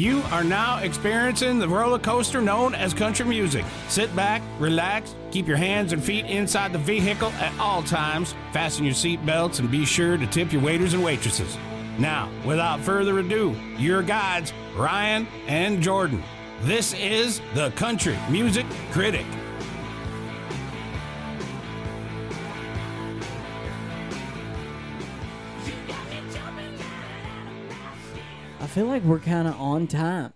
You are now experiencing the roller coaster known as country music. Sit back, relax, keep your hands and feet inside the vehicle at all times, fasten your seat belts, and be sure to tip your waiters and waitresses. Now, without further ado, your guides, Ryan and Jordan. This is the Country Music Critic. Feel like we're kind of on time.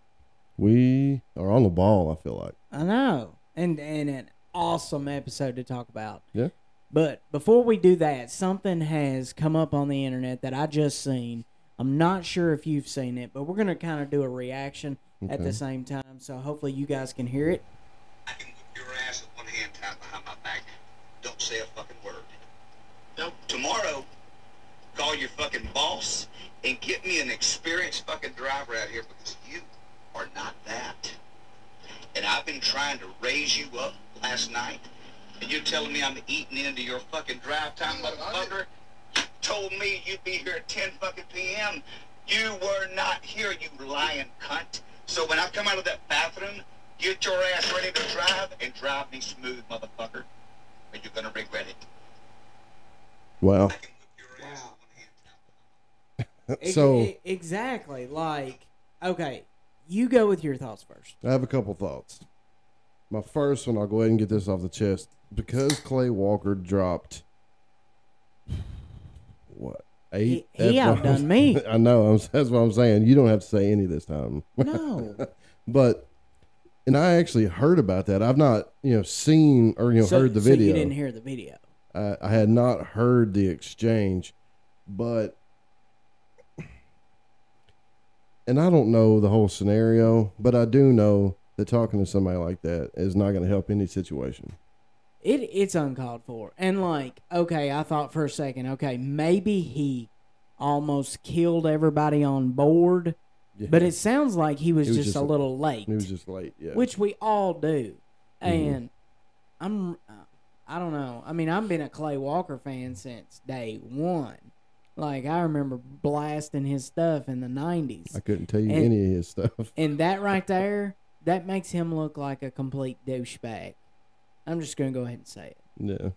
We are on the ball. I feel like. I know, and and an awesome episode to talk about. Yeah. But before we do that, something has come up on the internet that I just seen. I'm not sure if you've seen it, but we're gonna kind of do a reaction at the same time. So hopefully you guys can hear it. I can whip your ass with one hand tied behind my back. Don't say a fucking word. No, tomorrow, call your fucking boss and get me an experienced fucking driver out here because you are not that. And I've been trying to raise you up last night, and you're telling me I'm eating into your fucking drive time, motherfucker. You told me you'd be here at 10 fucking p.m. You were not here, you lying cunt. So when I come out of that bathroom, get your ass ready to drive and drive me smooth, motherfucker. Or you're gonna regret it. Well, I can whip your ass with one hand. So e- exactly, like okay, you go with your thoughts first. I have a couple thoughts. My first one, I'll go ahead and get this off the chest. Because Clay Walker dropped what eight? He- he outdone me. I know. I'm, that's what I'm saying. You don't have to say any this time. No, But and I actually heard about that. I've not you know seen or you know so, heard the so video. you didn't hear the video. I, I had not heard the exchange, but and I don't know the whole scenario, but I do know that talking to somebody like that is not going to help any situation. It it's uncalled for. And like, okay, I thought for a second, okay, maybe he almost killed everybody on board, Yeah. but it sounds like he was, was just, just a little late, He was just late. Yeah, which we all do. Mhm. And I'm uh, I don't know. I mean, I've been a Clay Walker fan since day 1. Like I remember blasting his stuff in the 90s. I couldn't tell you and- any of his stuff. And that right there, that makes him look like a complete douchebag. I'm just going to go ahead and say it.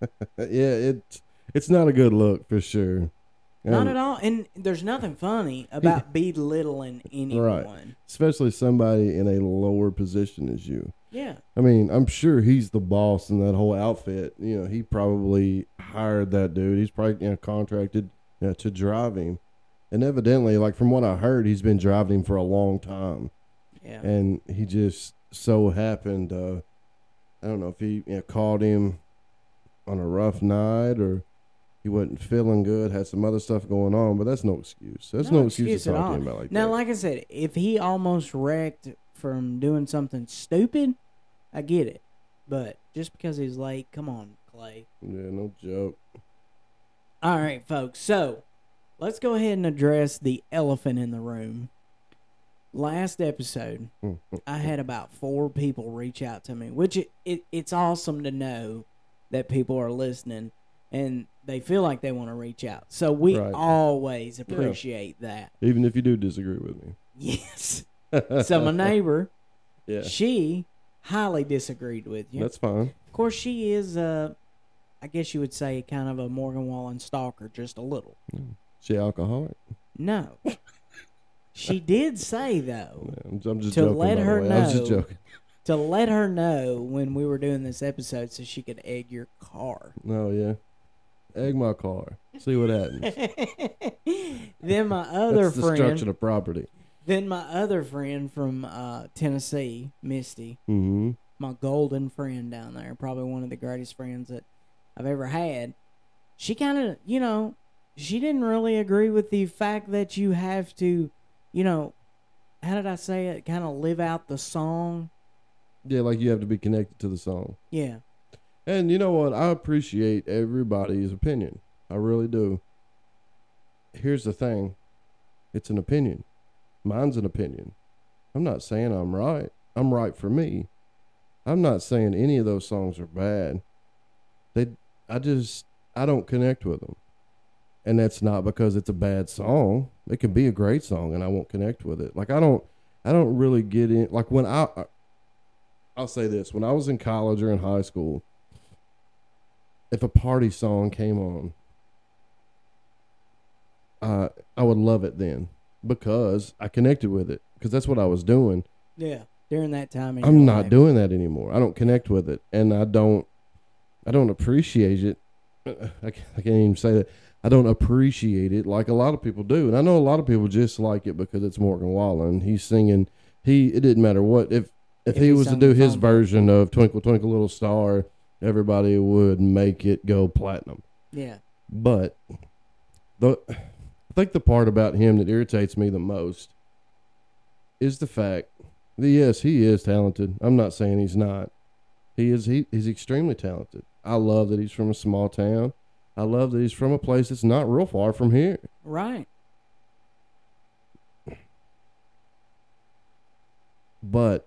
Yeah, yeah. It's it's not a good look for sure. Not And at all. And there's nothing funny about belittling anyone. Especially somebody in a lower position as you. Yeah. I mean, I'm sure he's the boss in that whole outfit. You know, he probably hired that dude. He's probably you know, contracted you know, to drive him. And evidently, like from what I heard, he's been driving him for a long time. Yeah. And he just so happened, uh, I don't know if he you know, called him on a rough night or he wasn't feeling good, had some other stuff going on, but that's no excuse. That's no, excuse, to at talk all. to him about like now, that. like I said, if he almost wrecked from doing something stupid, I get it. But just because he's late, come on, Clay. yeah, no joke. All right, folks. So let's go ahead and address the elephant in the room. Last episode, I had about four people reach out to me, which it, it, it's awesome to know that people are listening and they feel like they want to reach out. So we Right. always appreciate that. Even if you do disagree with me. Yes. So my neighbor, Yeah. she highly disagreed with you. That's fine. of course, she is, uh, I guess you would say, kind of a Morgan Wallen stalker, just a little. She alcoholic. No. she did say though Yeah, I'm, I'm just To joking. let her way. I was just know. joking. to let her know when we were doing this episode so she could egg your car. No, yeah. Egg my car. See what happens. then my other That's friend, destruction of property. Then my other friend from uh, Tennessee, Misty, Mm-hmm. my golden friend down there, probably one of the greatest friends that I've ever had. She kind of, you know, she didn't really agree with the fact that you have to, you know, how did I say it? Kind of live out the song. Yeah, like you have to be connected to the song. Yeah. And you know what? I appreciate everybody's opinion. I really do. Here's the thing it's an opinion. Mine's an opinion. I'm not saying I'm right. I'm right for me. I'm not saying any of those songs are bad. They I just I don't connect with them. And that's not because it's a bad song. It can be a great song and I won't connect with it. Like I don't I don't really get in. Like when I, I'll say this: when I was in college or in high school, if a party song came on, uh, I would love it then because I connected with it because that's what I was doing. Yeah. During that time, I'm not life. doing that anymore. I don't connect with it, and I don't. I don't appreciate it. I can't, I can't even say that. I don't appreciate it like a lot of people do, and I know a lot of people just like it because it's Morgan Wallen. He's singing. He. It didn't matter what if if, If he he was to do his version of Twinkle Twinkle Little Star, everybody would make it go platinum. Yeah. But the I think the part about him that irritates me the most is the fact that yes, he is talented. I'm not saying he's not. He is he, he's extremely talented. I love that he's from a small town. I love that he's from a place that's not real far from here. Right. But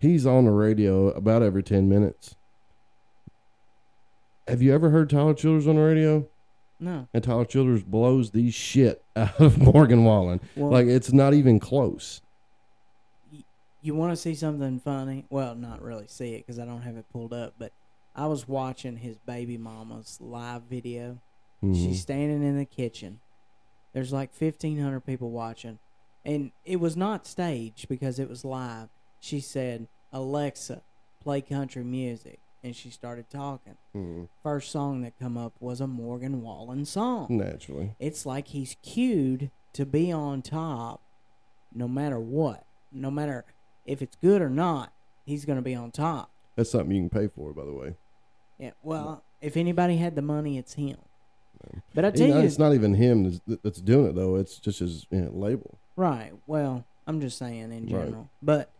he's on the radio about every 10 minutes. Have you ever heard Tyler Childers on the radio? No. and Tyler Childers blows the shit out of Morgan Wallen. Well, like it's not even close. you want to see something funny? Well, not really see it because I don't have it pulled up, but I was watching his baby mama's live video. Mhm. She's standing in the kitchen. There's like 1,500 people watching. And it was not staged because it was live. She said, Alexa, play country music. And she started talking. Mhm. First song that come up was a Morgan Wallen song. naturally. It's like he's cued to be on top no matter what. No matter if it's good or not, he's going to be on top. That's something you can pay for, by the way. Yeah, well, if anybody had the money, it's him. But I tell You know, you, it's not even him that's, that's doing it though. It's just his you know, label. right. Well, I'm just saying in Right. general. But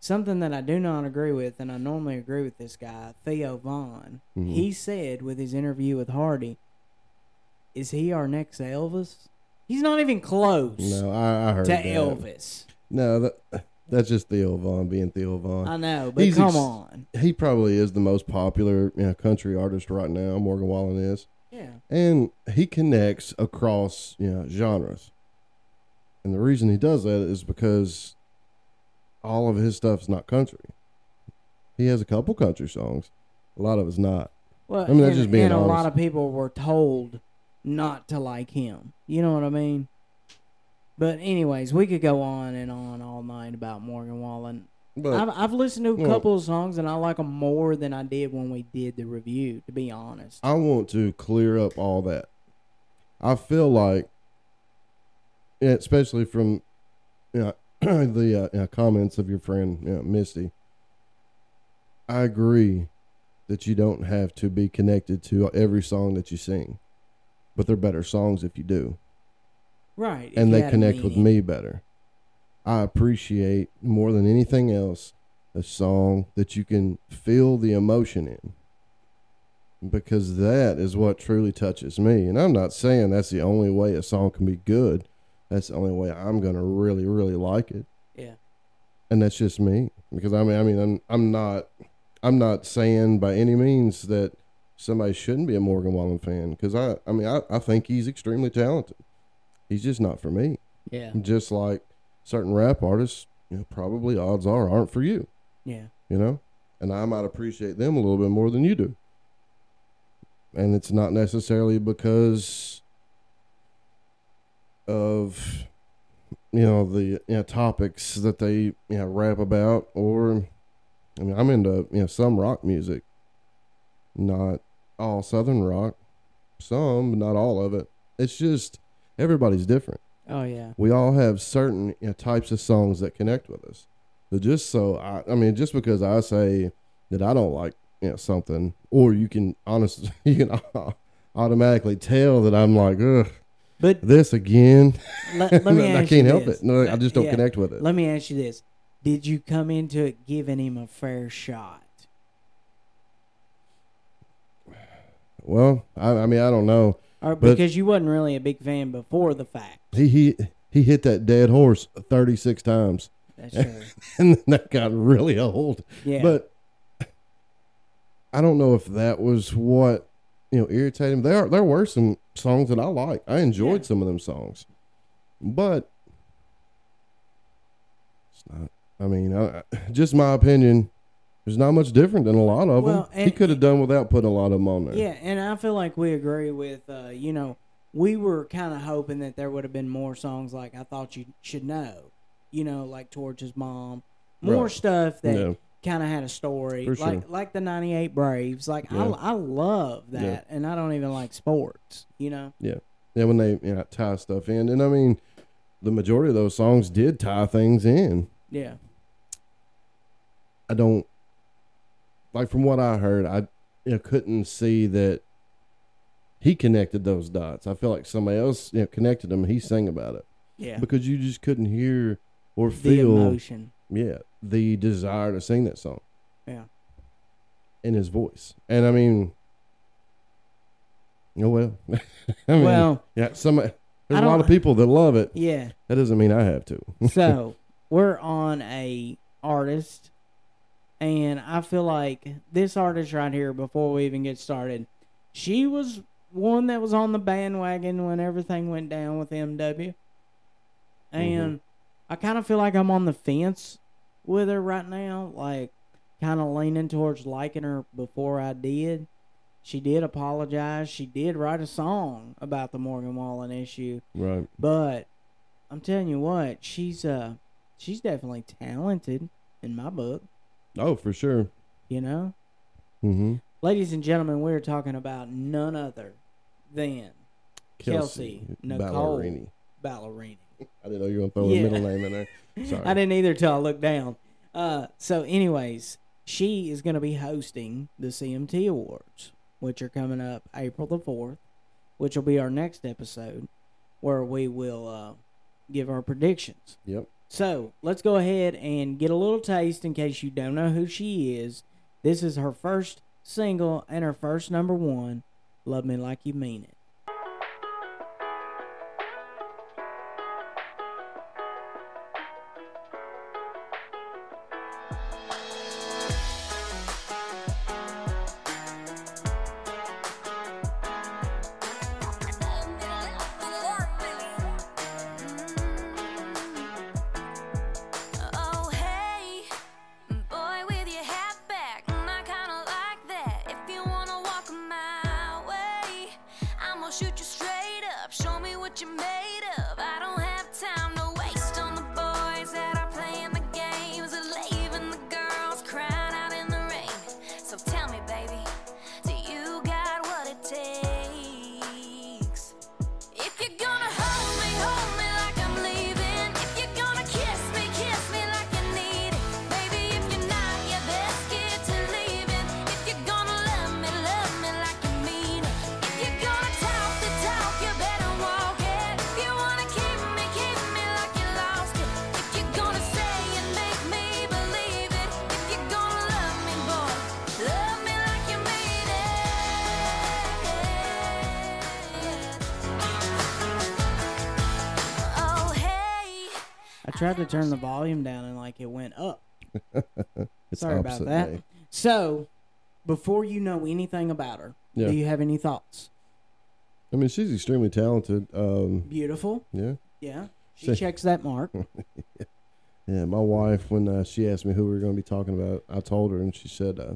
something that I do not agree with, and I normally agree with this guy, Theo Von, Mhm. he said with his interview with Hardy, is he our next Elvis? He's not even close No, I, I heard to that. Elvis. No, that that's just Theo Von being Theo Von. I know, but He's come ex- on. he probably is the most popular you know, country artist right now. Morgan Wallen is, Yeah. and he connects across you know genres. And the reason he does that is because all of his stuff is not country. He has a couple country songs. A lot of it's not. Well, I mean, that's and, just being and a lot of people were told not to like him. You know what I mean? But anyways, we could go on and on all night about Morgan Wallen. But I've, I've listened to a well- couple of songs and I like them more than I did when we did the review. To be honest, I want to clear up all that. I feel like, especially from you know, the uh, comments of your friend you know, Misty, I agree that you don't have to be connected to every song that you sing, but they're better songs if you do, right? and they connect with me better. I appreciate more than anything else a song that you can feel the emotion in because that is what truly touches me. And I'm not saying that's the only way a song can be good. That's the only way I'm going to really really like it. Yeah, And that's just me because I mean I mean I'm I'm not I'm not saying by any means that somebody shouldn't be a Morgan Wallen fan because I I mean I, I think he's extremely talented. He's just not for me. yeah, Just like certain rap artists, you know, probably odds are aren't for you, yeah. you know? And I might appreciate them a little bit more than you do. And it's not necessarily because of you know the you know, topics that they you know rap about or I mean I'm into you know some rock music. Not all southern rock. Some, but not all of it. It's just everybody's different Oh yeah, we all have certain you know, types of songs that connect with us. So just so I, I mean, just because I say that I don't like you know something, or you can honestly you can automatically tell that I'm like, ugh, but this again. let, let me I can't help this. it. No, I just don't Yeah. connect with it. Let me ask you this: Did you come into it giving him a fair shot? well, I, I mean, I don't know. Or because you wasn't really a big fan before the fact. He he he hit that dead horse 36 times, That's true. and then that got really old. Yeah. But I don't know if that was what you know irritated him. There there were some songs that I like. I enjoyed Yeah. some of them songs, but It's not. I mean, I, just my opinion. There's not much different than a lot of Well, them. He could have done without putting a lot of them on there. Yeah, and I feel like we agree with, uh, you know, we were kind of hoping that there would have been more songs like I Thought You Should Know, you know, like Towards His Mom. More Right. stuff that. Kind of had a story. For like sure. like the 98 Braves. Like, Yeah. I, I love that, Yeah. and I don't even like sports, you know? Yeah, Yeah, when they you know, tie stuff in, and I mean, the majority of those songs did tie things in. Yeah. I don't like from what I heard. I you know, couldn't see that he connected those dots. I feel like somebody else you know, connected them. He sang about it Yeah. because you just couldn't hear or the feel emotion. yeah the desire to sing that song Yeah. in his voice. And I mean, oh well. I mean, Well, yeah, some there's a lot of people that love it. yeah. That doesn't mean I have to. so we're on a artist and i feel like this artist right here before we even get started she was one that was on the bandwagon when everything went down with mw mm-hmm. and i kind of feel like i'm on the fence with her right now like kind of leaning towards liking her before i did she did apologize she did write a song about the morgan wallen issue Right. but I'm telling you what, she's uh she's definitely talented in my book, Oh, for sure. you know? Mm-hmm. Ladies and gentlemen, we're talking about none other than Kelsey Nicole Ballerini. Ballerini. I didn't know you were gonna throw Yeah. a middle name in there. Sorry. I didn't either till I looked down. Uh so anyways, she is gonna be hosting the CMT Awards, which are coming up April the fourth, which will be our next episode where we will uh give our predictions. Yep. So let's go ahead and get a little taste in case you don't know who she is. This is her first single and her first number one, Love Me Like You Mean It. Shoot you tried to turn the volume down and like it went up. It's Sorry about that. day. So, before you know anything about her, Yeah. do you have any thoughts? I mean, she's extremely talented. Um, Beautiful. yeah. Yeah. She Say- checks that mark. Yeah, my wife, when uh, she asked me who we were going to be talking about, I told her, and she said, uh,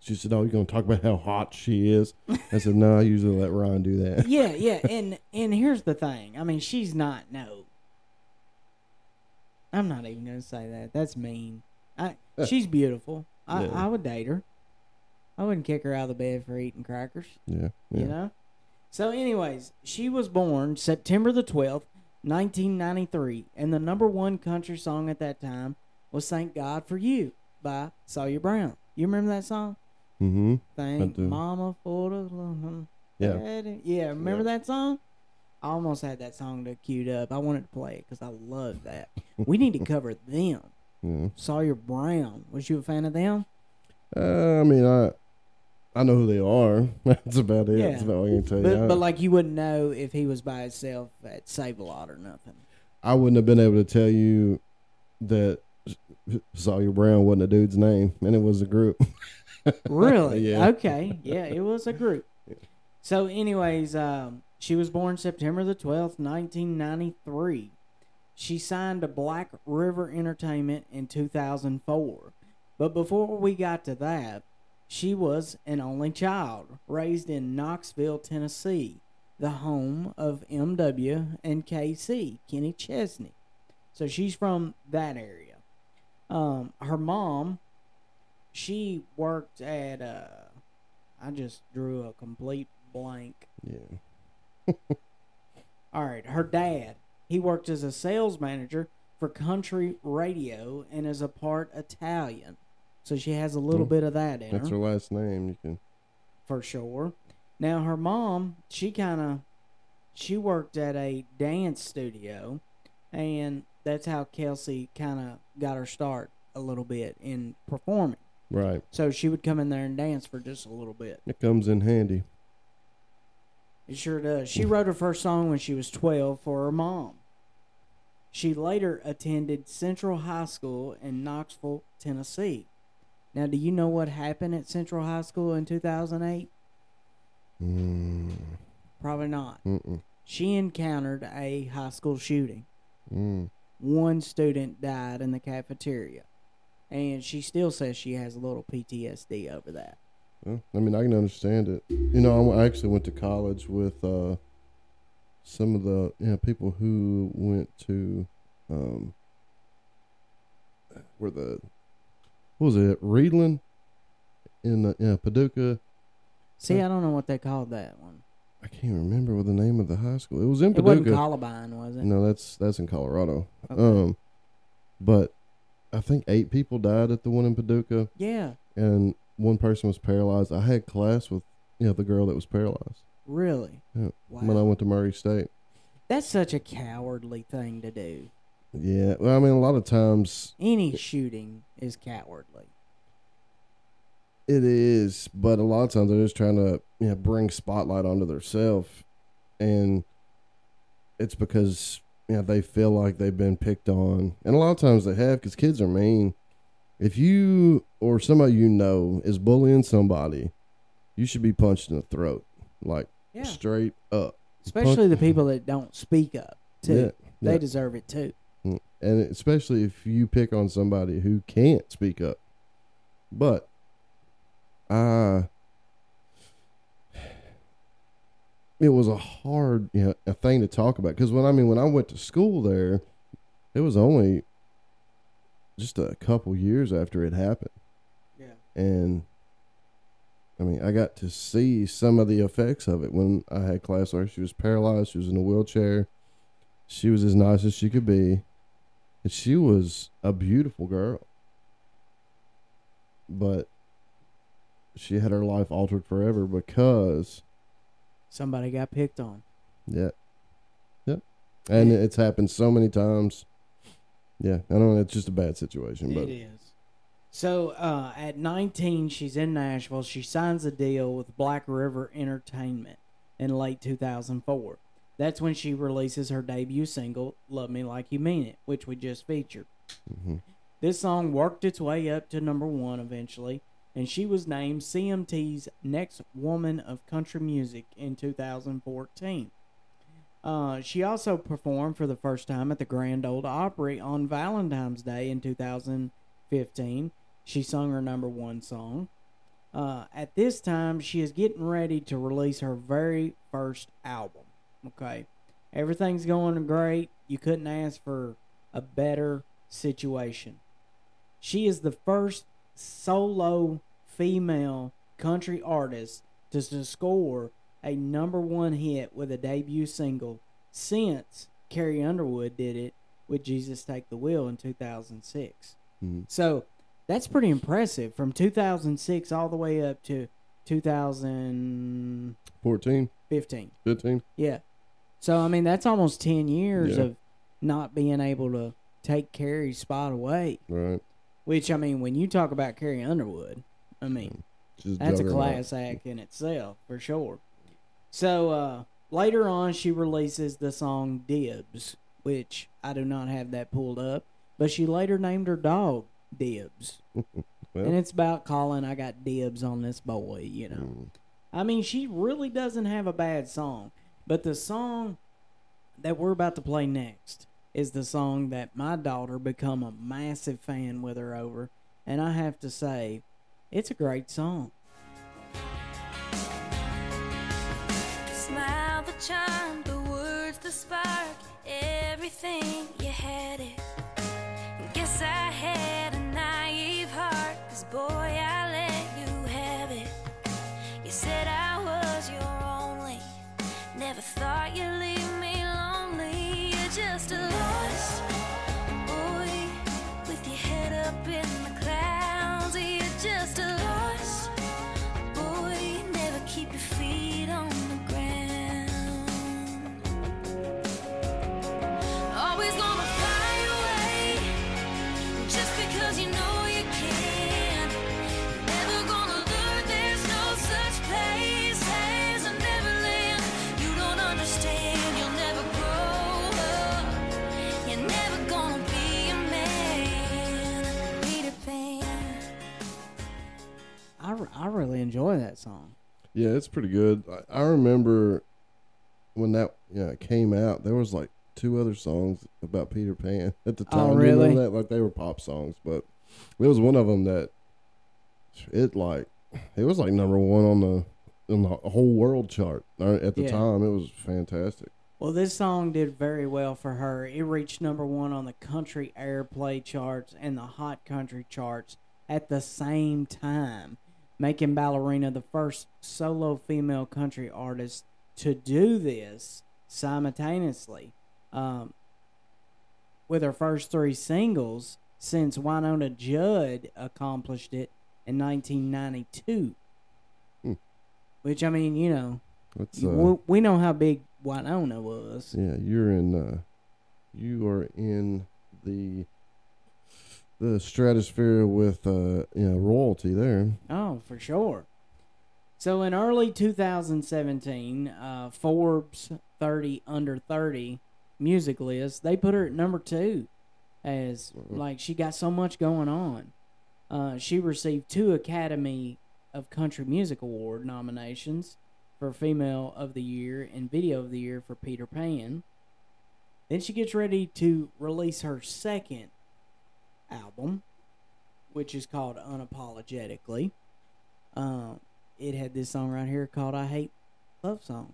"She said, oh, you're going to talk about how hot she is." I said, "No, I usually let Ryan do that." yeah, yeah, and and here's the thing. I mean, she's not no. I'm not even gonna say that. That's mean. I she's beautiful. I, Yeah. I would date her. I wouldn't kick her out of the bed for eating crackers. Yeah. You know. So, anyways, she was born September the twelfth, nineteen ninety three, and the number one country song at that time was "Thank God for You" by Sawyer Brown. You remember that song? Mm-hmm. Thank do. Mama for the love. Yeah. Daddy. Yeah, remember that song? I almost had that song to queued up. I wanted to play it because I love that. we need to cover them. Yeah. Sawyer Brown. Was you a fan of them? Uh, I mean, I I know who they are. That's about it. Yeah. That's about all I can tell you. But, I, but like you wouldn't know if he was by himself at Save a Lot or nothing. I wouldn't have been able to tell you that Sawyer Brown wasn't a dude's name, and it was a group. Really? Yeah. Okay. Yeah, it was a group. So, anyways, um, she was born September the twelfth, nineteen ninety three. she signed to Black River Entertainment in 2004. But before we got to that, she was an only child raised in Knoxville, Tennessee, the home of MW and KC, Kenny Chesney. So she's from that area. Um, her mom, she worked at, uh, I just drew a complete blank. Yeah. All right, her dad, he worked as a sales manager for country radio and is a part Italian. So she has a little Hmm. bit of that in That's her her last name. You can. for sure. Now her mom, she kind of she worked at a dance studio and that's how Kelsey kind of got her start a little bit in performing. Right. So she would come in there and dance for just a little bit. It comes in handy. It sure does. She wrote her first song when she was 12 for her mom. She later attended Central High School in Knoxville, Tennessee. Now, do you know what happened at Central High School in 2008? Mm, Probably not. mm-mm, She encountered a high school shooting. mm. One student died in the cafeteria. And she still says she has a little PTSD over that. Well, I mean, I can understand it. You know, I actually went to college with uh, some of the you know, people who went to um, where the what was it Reidland in uh, yeah, Paducah. See. I don't know what they called that one. I can't remember what the name of the high school. It was in Paducah. It wasn't. Columbine, was it? No, that's that's in Colorado. Okay. Um, but I think eight people died at the one in Paducah, Yeah, and one person was paralyzed. I had class with you know the girl that was paralyzed really. Yeah. Wow. when I went to Murray State. That's such a cowardly thing to do. Yeah, well, I mean, a lot of times Any shooting is cowardly. it is, but a lot of times they're just trying to you know bring spotlight onto themselves, and it's because you know they feel like they've been picked on, and a lot of times they have because kids are mean. If you or somebody you know is bullying somebody, you should be punched in the throat, like Yeah. straight up. Especially the people that don't speak up, too. Yeah, They yeah. deserve it, too. Mm, and especially if you pick on somebody who can't speak up. But uh it was a hard you know, a thing to talk about because when I mean when I went to school there, it was only just a couple years after it happened, Yeah. and I mean I got to see some of the effects of it when I had class where she was paralyzed, she was in a wheelchair, she was as nice as she could be, and she was a beautiful girl, but she had her life altered forever because Somebody got picked on. yeah. Yep. And it's happened so many times. Yeah. I don't know. It's just a bad situation, but It is. So uh, at 19, she's in Nashville. She signs a deal with Black River Entertainment in late 2004. That's when she releases her debut single, Love Me Like You Mean It, which we just featured. Mhm. This song worked its way up to number one eventually, and she was named CMT's Next Woman of Country Music in 2014. Uh, she also performed for the first time at the Grand Ole Opry on Valentine's Day in 2015. She sung her number one song. Uh, at this time, she is getting ready to release her very first album. Okay. Everything's going great. You couldn't ask for a better situation. She is the first solo female country artist to, to score a number one hit with a debut single since Carrie Underwood did it with Jesus Take the Wheel in 2006. Mhm. So that's pretty impressive from 2006 all the way up to 2015. 14, 15. Yeah. So I mean that's almost 10 years Yeah. of not being able to take Carrie's spot away. Right. Which I mean, when you talk about Carrie Underwood, I mean Just that's a class act in itself for sure. So uh, later on, she releases the song "Dibs," which I do not have that pulled up, but she later named her dog Dibs, Well, and it's about calling I got dibs on this boy. You know, mm, I mean, she really doesn't have a bad song, but the song that we're about to play next is the song that my daughter become a massive fan with her over, and I have to say, it's a great song. time really enjoy that song. Yeah, it's pretty good. I, I remember when that yeah it came out. There was like two other songs about Peter Pan at the Oh, time. You really? that? Like they were pop songs, but it was one of them that it like it was like number one on the on the whole world chart at the Yeah. time. It was fantastic. Well, this song did very well for her. It reached number one on the country airplay charts and the hot country charts at the same time, making Ballerini the first solo female country artist to do this simultaneously. Um, with her first three singles since Wynonna Judd accomplished it in 1992. Hmm. Which, I mean, you know, uh, we, we know how big Winona was. yeah. You're in. uh You are in the the stratosphere with uh you know royalty there. Oh, for sure. So in early 2017, uh, Forbes 30 under 30 music list, they put her at number two, as like she got so much going on. Uh, she received two Academy of Country Music Award nominations for Female of the Year and Video of the Year for Peter Pan. Then she gets ready to release her second album, which is called Unapologetically. Um, it had this song right here called I Hate Love Songs.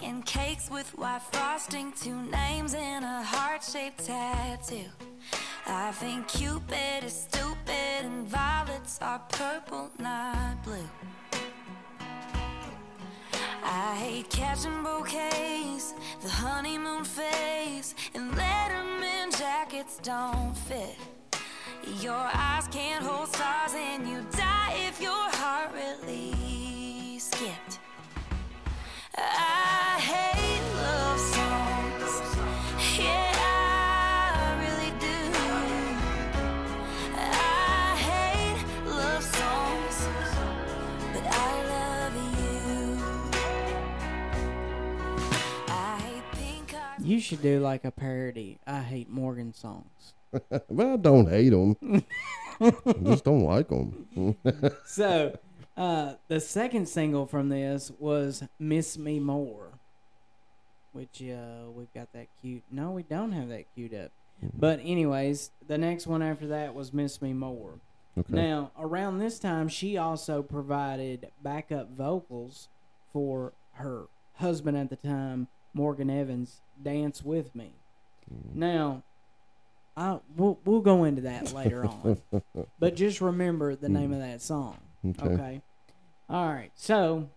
And cakes with white frosting, two names and a heart-shaped tattoo. I think Cupid is stupid and violets are purple, not blue. I hate catching bouquets, the honeymoon phase, and Letterman jackets don't fit. Your eyes can't hold stars, and you die if your heart really skipped. I hate You should do like a parody. I hate Morgan songs. well, I don't hate them. just don't like them. So, uh, the second single from this was "Miss Me More," which uh, we've got that cute. No, we don't have that queued up. But anyways, the next one after that was "Miss Me More." okay. Now, around this time, she also provided backup vocals for her husband at the time, Morgan Evans, "Dance with Me." Mm. Now, I we'll, we'll go into that later on, but just remember the name of that song. Mm. Okay. Okay. All right. So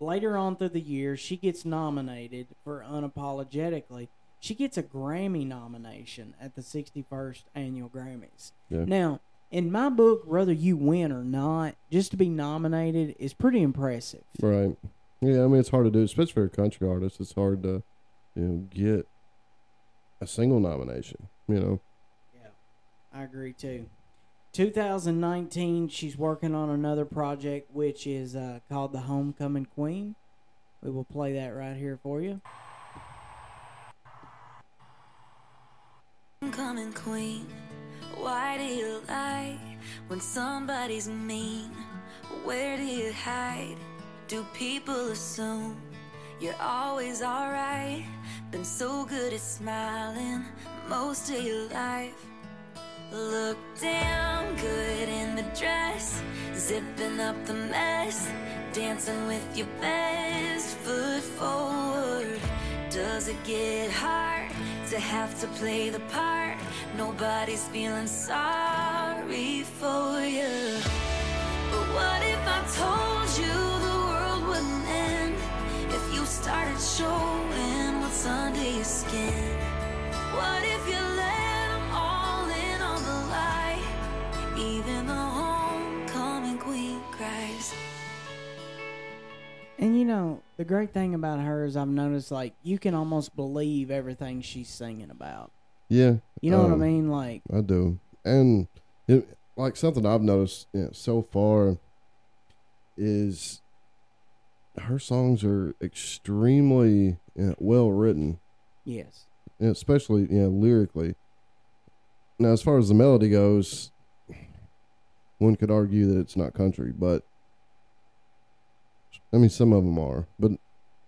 later on through the year, she gets nominated for Unapologetically. She gets a Grammy nomination at the 61st Annual Grammys. Yeah. Now, in my book, whether you win or not, just to be nominated is pretty impressive. Right. Yeah, I mean it's hard to do, especially for a country artist. It's hard to, you know, get a single nomination. You know. Yeah, I agree too. 2019, she's working on another project which is uh, called The Homecoming Queen. We will play that right here for you. Homecoming queen. Why do you lie when somebody's mean? Where do you hide? Do people assume you're always alright? Been so good at smiling most of your life. Look damn good in the dress, zipping up the mess, dancing with your best foot forward. Does it get hard to have to play the part? Nobody's feeling sorry for you. But what if I told started showing what's under your skin? What if you let 'em all in on the lie? Even the homecoming queen cries. And you know, the great thing about her is I've noticed like you can almost believe everything she's singing about. Yeah. You know what I um, mean? Like, I do, and it, like something I've noticed you know, so far is her songs are extremely you know, well written, yes. and especially you know lyrically. Now, as far as the melody goes, one could argue that it's not country, but I mean some of them are, but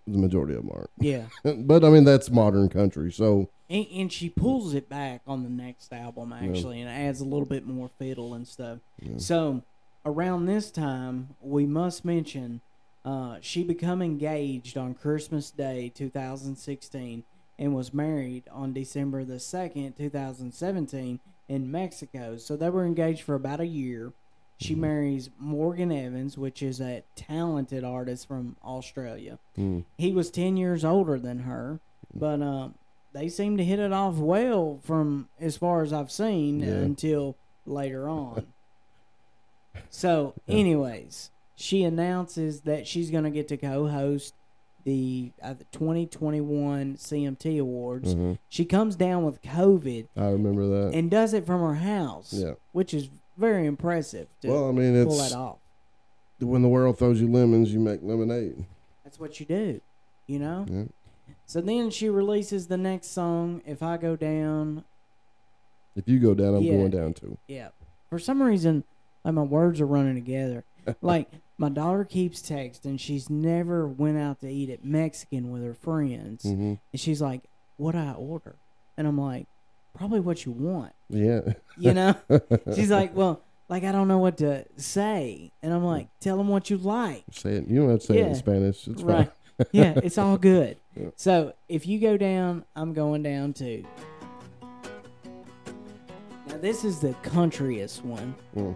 the majority of them aren't. Yeah. But I mean that's modern country, so And, and she pulls it back on the next album actually and adds a little bit more fiddle and stuff. So around this time, we must mention uh, she become engaged on Christmas Day 2016 and was married on December the 2nd, 2017 in Mexico. So they were engaged for about a year. She marries Morgan Evans, which is a talented artist from Australia. He was 10 years older than her, but um, they seem to hit it off well from as far as I've seen Yeah. until later on. So, anyways, she announces that she's going to get to co-host the uh, the 2021 CMT Awards. Mm-hmm. She comes down with COVID I remember that. and does it from her house, Yeah. which is very impressive to Well, I mean, pull it's that off. when the world throws you lemons, you make lemonade. That's what you do, you know. Yeah. So then she releases the next song, "If I Go Down." If you go down, I'm Yeah. going down too. Yeah. For some reason, like my words are running together. like my daughter keeps texting. She's never went out to eat at Mexican with her friends, hmm and she's like, "What I order?" And I'm like, "Probably what you want." Yeah. You know? she's like, "Well, like I don't know what to say," and I'm like, "Tell them what you like." say it. You don't have to say it in Spanish. It's Right. fine. yeah, it's all good. Yeah. So if you go down, I'm going down too. Now this is the countryest one. Mm.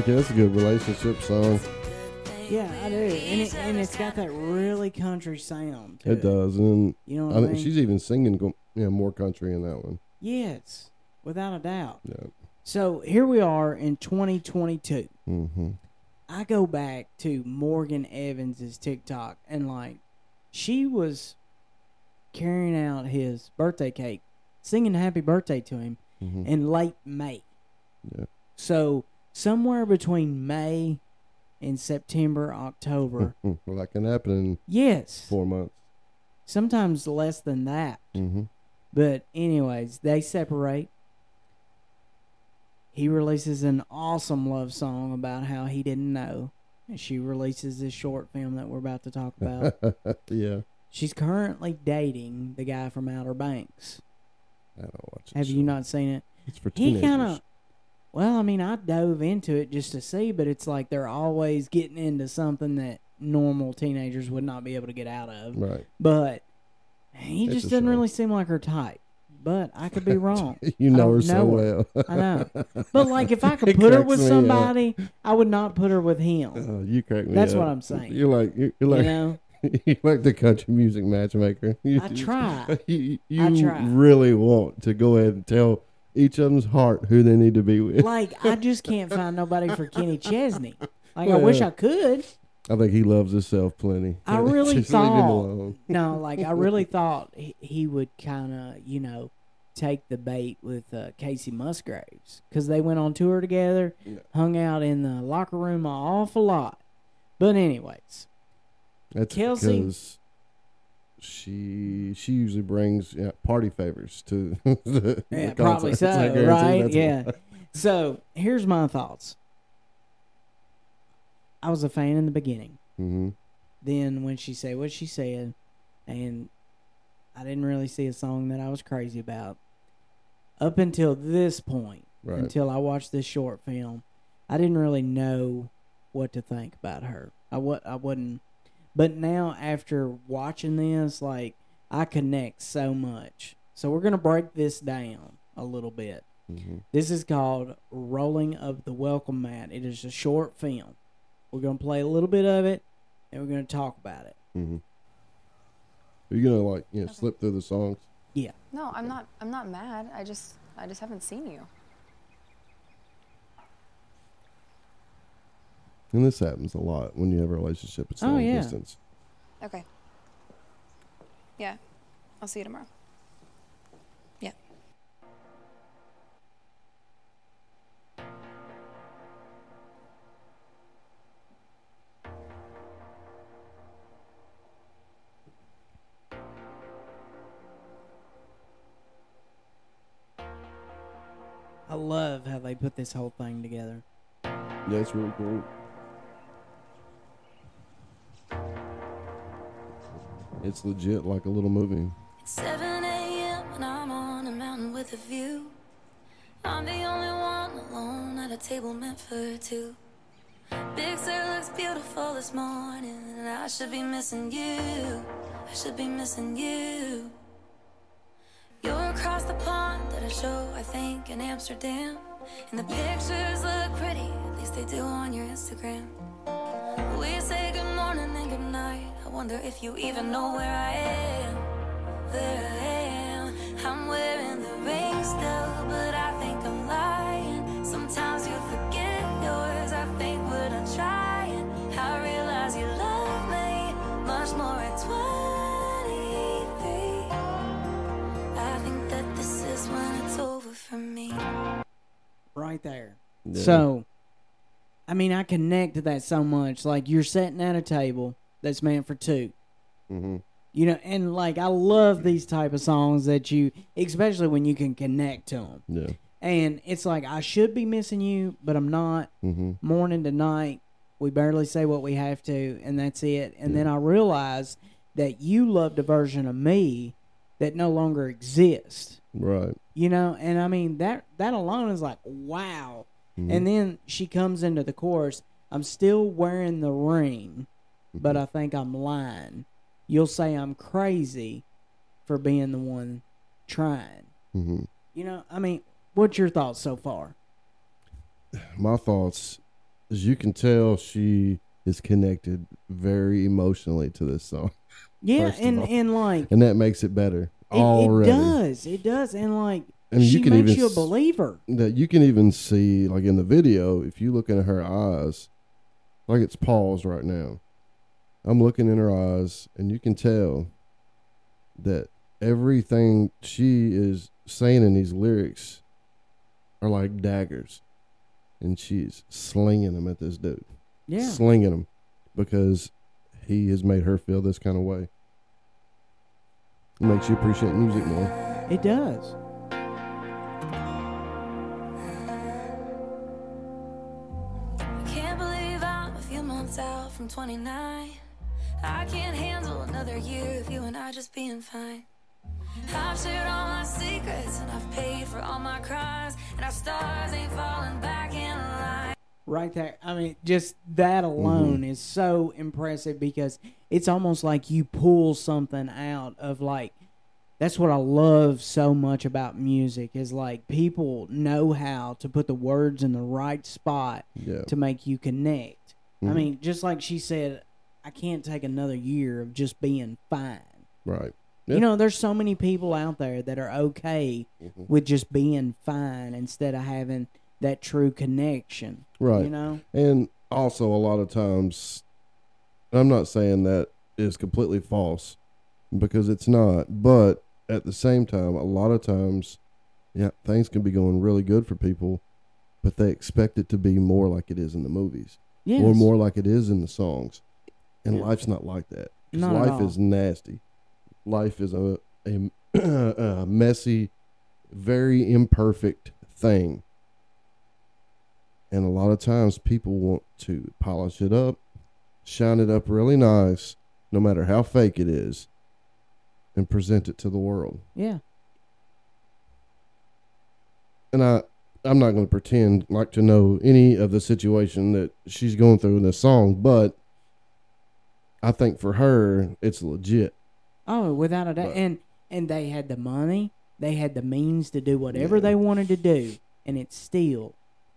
Like it. It's a good relationship song. Yeah, I do, and it, and it's got that really country sound. To It does, and You know I I, think mean? she's even singing you know, more country in that one. yes, without a doubt. Yeah. So here we are in 2022. Mm-hmm. I go back to Morgan Evans's TikTok and like she was carrying out his birthday cake, singing happy birthday to him Mhm. in late May. Yeah. So somewhere between May and September, October. Well, that can happen in yes. four months. Sometimes less than that. Mm-hmm. But anyways, they separate. He releases an awesome love song about how he didn't know. And she releases this short film that we're about to talk about. yeah. She's currently dating the guy from Outer Banks. I don't watch it. Have you not seen it? It's for He teenagers. kind of Well, I mean, I dove into it just to see, but it's like they're always getting into something that normal teenagers would not be able to get out of. Right. But he It's just doesn't shame. really seem like her type. But I could be wrong. You know her so know well. I know. But like, if I could put her with me up. somebody, I would not put her with him. Oh, you crack me That's up. what I'm saying. You're like you're, you're You like know, you're like the country music matchmaker. You, I try. You, I try. really want to go ahead and tell each of them's heart who they need to be with. Like, I just can't find nobody for Kenny Chesney. Like, I wish I could. I think he loves himself plenty. I really Just thought- No, like I really thought he, he would kind of, you know, take the bait with uh, Kacey Musgraves because they went on tour together, hung out in the locker room an awful lot. But anyways, That's Kelsey- she she usually brings yeah, party favors to the, yeah, the probably so, right? Yeah. why. So here's my thoughts. I was a fan in the beginning. Mhm. Then when she said what she said, and I didn't really see a song that I was crazy about. Up until this point, Right. until I watched this short film, I didn't really know what to think about her. I wa- I wouldn't. But now after watching this, like I connect so much. So we're gonna break this down a little bit. Mhm. This is called Rolling Up the Welcome Mat. It is a short film. We're gonna play a little bit of it, and we're gonna talk about it. Mhm. Are you gonna like you know slip through the songs? Yeah. No, I'm not. I'm not mad. I just, I just haven't seen you. And this happens a lot when you have a relationship at Oh, long yeah. distance. Okay. Yeah, I'll see you tomorrow. Yeah. I love how they put this whole thing together. Yeah, it's really cool. It's legit like a little movie. It's 7 a.m. and I'm on a mountain with a view. I'm the only one alone at a table meant for two. Big Sur looks beautiful this morning, and I should be missing you. I should be missing you. You're across the pond at a show, I think, in Amsterdam. And the pictures look pretty, at least they do on your Instagram. We say wonder if you even know where I am. Where I am. I'm wearing the ring still, but I think I'm lying. Sometimes you forget yours. I think what I'm trying. I realize you love me much more at 23. I think that this is when it's over for me. Right there. Yeah. So, I mean, I connect to that so much. Like you're sitting at a table that's meant for two. hmm You know, and like I love these type of songs that you, especially when you can connect to them. Yeah. And it's like I should be missing you, but I'm not. hmm Morning to night, we barely say what we have to, and that's it. And then I realize that you loved a version of me that no longer exists. Right. You know, and I mean that that alone is like wow. And then she comes into the chorus. I'm still wearing the ring, but I think I'm lying. You'll say I'm crazy for being the one trying. hmm You know, I mean, what's your thoughts so far? My thoughts, as you can tell, she is connected very emotionally to this song, Yeah, and and like and that makes it better it, already. it does, it does, and like And she you can makes even you a believer. that you can even see like in the video if you look in her eyes like it's paused right now i'm looking in her eyes and you can tell that everything she is saying in these lyrics are like daggers. And she's slinging them at this dude. Yeah, slinging them because he has made her feel this kind of way. It makes you appreciate music more. It does. Can't believe I'm a few months out from 29. I can't handle another year of you and I just being fine. I've shared all my secrets and I've paid for all my crimes, and our stars ain't falling back in line. right there. I mean, just that mm-hmm. alone is so impressive because it's almost like you pull something out of like that's what I love so much about music is like people know how to put the words in the right spot Yeah. to make you connect. I mm-hmm. mean, just like she said, I can't take another year of just being fine. Right. You know, there's so many people out there that are okay Mm-hmm. with just being fine instead of having that true connection. Right. You know? And also, a lot of times, I'm not saying that is completely false because it's not. But at the same time, a lot of times, yeah, things can be going really good for people, but they expect it to be more like it is in the movies Yes. or more like it is in the songs. And Yeah. life's not like that. Not life is nasty. Life is a, a, a messy, very imperfect thing. And a lot of times people want to polish it up, shine it up really nice, no matter how fake it is, and present it to the world. Yeah. And I I'm not going to pretend like to know any of the situation that she's going through in this song, but I think for her it's legit. Oh, without a doubt. But- And and they had the money, they had the means to do whatever Yeah. they wanted to do, and it's still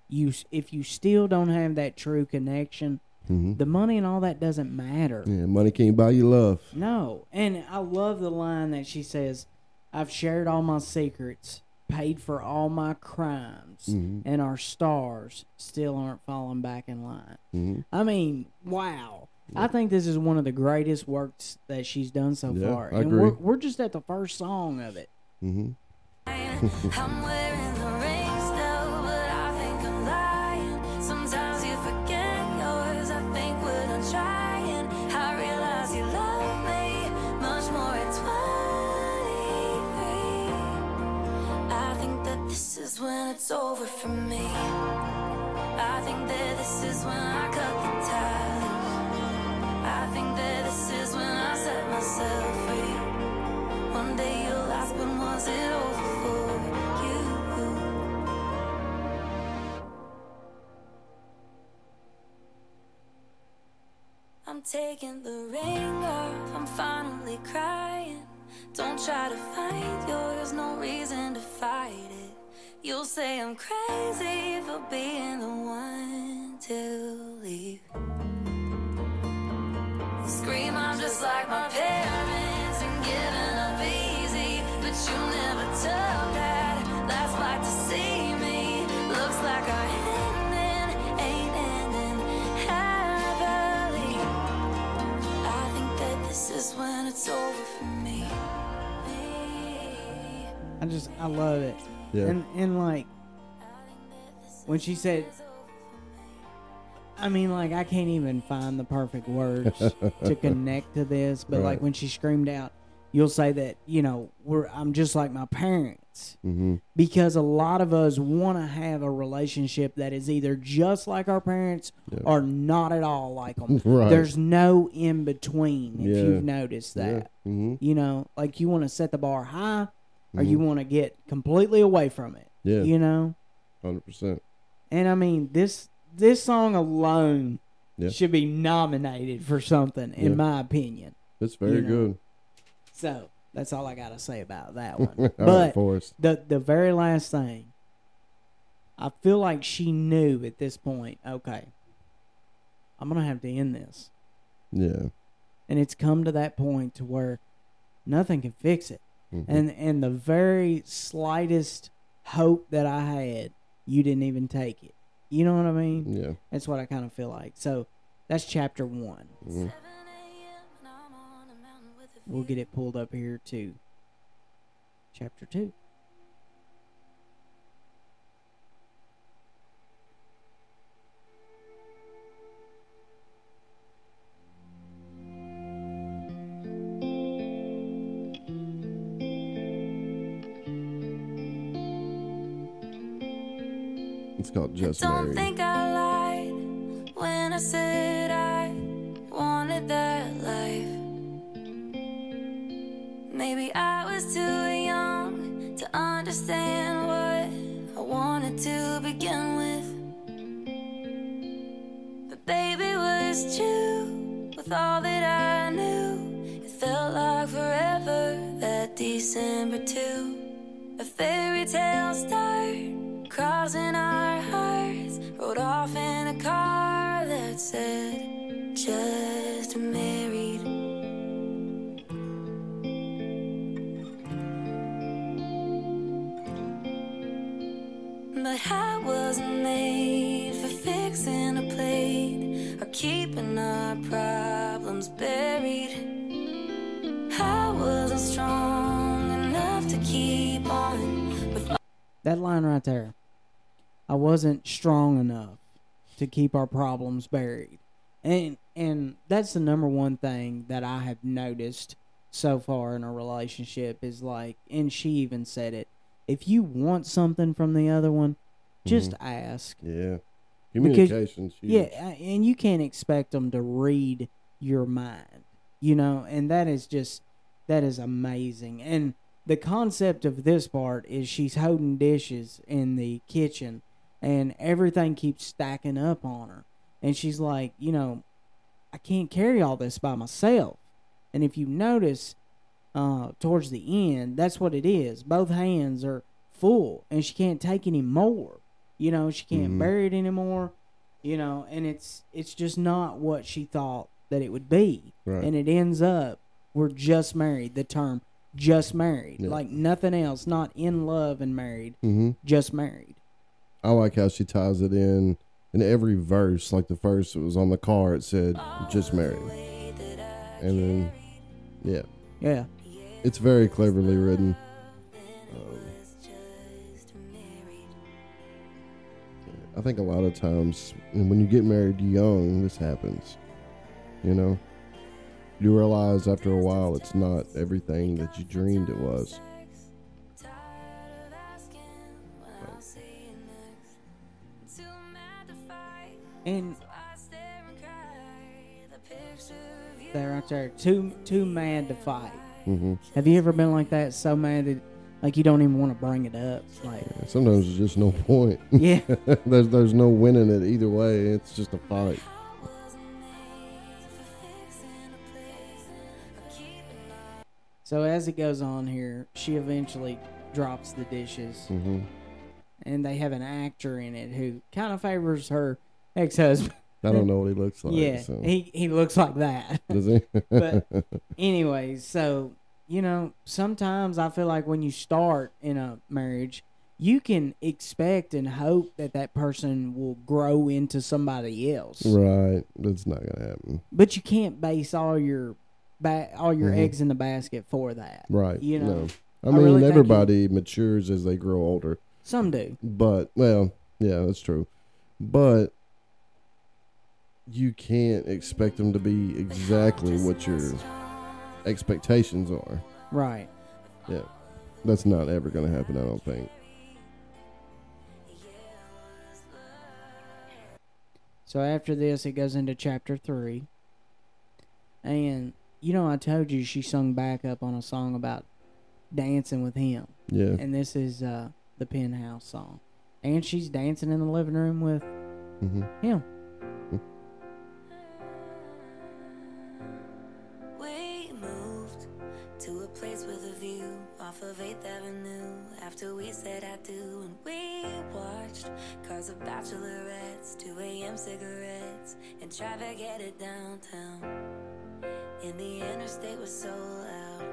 you. If you still don't have that true connection, hmm the money and all that doesn't matter. Yeah, money can't buy you love. No, and I love the line that she says, "I've shared all my secrets, paid for all my crimes, Mhm. and our stars still aren't falling back in line." hmm I mean, wow. I think this is one of the greatest works that she's done so Yeah, far. I and agree. We're, we're just at the first song of it. hmm I'm wearing the ring still, but I think I'm lying. Sometimes you forget yours. I think we're done trying. I realize you love me much more at 23. I think that this is when it's over for me. I think that this is when I think that this is when I set myself free. One day you'll ask, when was it over for you? I'm taking the ring off, I'm finally crying. Don't try to find yours, no reason to fight it. You'll say I'm crazy for being the one to leave. Scream, I'm just like my parents and giving up easy. But you never tell that. That's like to see me. Looks like our ending ain't ending happily. I think that this is when it's over for me. I just, I love it. Yeah. And, and like, when she said, I mean, like, I can't even find the perfect words to connect to this, but like when she screamed out, you'll say that, you know, we're, I'm just like my parents. hmm because a lot of us want to have a relationship that is either just like our parents Yeah. or not at all like them. Right. There's no in between. If Yeah. you've noticed that, Yeah. hmm you know, like you want to set the bar high, or you want to get completely away from it. Mm-hmm. Yeah. You know, Hundred percent. and I mean this this song alone Yeah. should be nominated for something, in Yeah. my opinion. It's very You know. good. So that's all I gotta say about that one. But Forrest. the the very last thing i feel like she knew at this point okay i'm gonna have to end this Yeah. and it's come to that point to where nothing can fix it Mhm. and and the very slightest hope that i had you didn't even take it you know what i mean? Yeah. that's what i kind of feel like. So that's chapter one. Mhm. we'll get it pulled up here to chapter two called Just Don't Married. think I lied when I said I wanted that life. Maybe I was too young to understand what I wanted to begin with. But baby it was true with all that I knew. It felt like forever that December 2. A fairy tale start crossing our hearts. Rode off in a car that said just married. But I wasn't made for fixing a plate or keeping our problems buried. I wasn't strong enough to keep on That line right there. I wasn't strong enough to keep our problems buried. And and that's the number one thing that I have noticed so far in a relationship is like and she even said it. If you want something from the other one, just mm-hmm. ask. Yeah. Communication's. Yeah, and you can't expect them to read your mind, you know, and that is just that is amazing. And the concept of this part is she's holding dishes in the kitchen, and everything keeps stacking up on her, and she's like, you know, I can't carry all this by myself. And if you notice, uh, towards the end, that's what it is. Both hands are full, and she can't take any more. You know, she can't Mhm. bear it anymore. You know, and it's it's just not what she thought that it would be. Right. And it ends up we're just married. The term just married, Yeah. like nothing else, not in love and married, hmm just married. I like how she ties it in in every verse. Like the first, it was on the car. It said "just married," and then yeah, Yeah, it's very cleverly written. Um, I think a lot of times, and when you get married young, this happens. You know, you realize after a while it's not everything that you dreamed it was. And they're right there, too too mad to fight. hmm Have you ever been like that? So mad that like you don't even want to bring it up. Like, Sometimes there's just no point. yeah, there's there's no winning it either way. It's just a fight. So as it goes on here, she eventually drops the dishes, hmm and they have an actor in it who kind of favors her ex-husband. I don't know what he looks like. yeah, so. he he looks like that. Does he? But anyways, so you know, sometimes I feel like when you start in a marriage, you can expect and hope that that person will grow into somebody else, right. That's not gonna happen. but you can't base all your ba- all your Mhm. eggs in the basket for that. Right. You know, No. I I mean, really everybody matures as they grow older. some do. But well, yeah, that's true. But you can't expect them to be exactly what your expectations are. Right. Yeah. That's not ever going to happen, I don't think. So after this, it goes into chapter three. And you know, I told you she sung back up on a song about dancing with him, Yeah. and this is uh, the Penthouse song. And she's dancing in the living room with hmm him. Of bachelorettes, 2 a.m. cigarettes, and traffic headed downtown. And the interstate was so loud,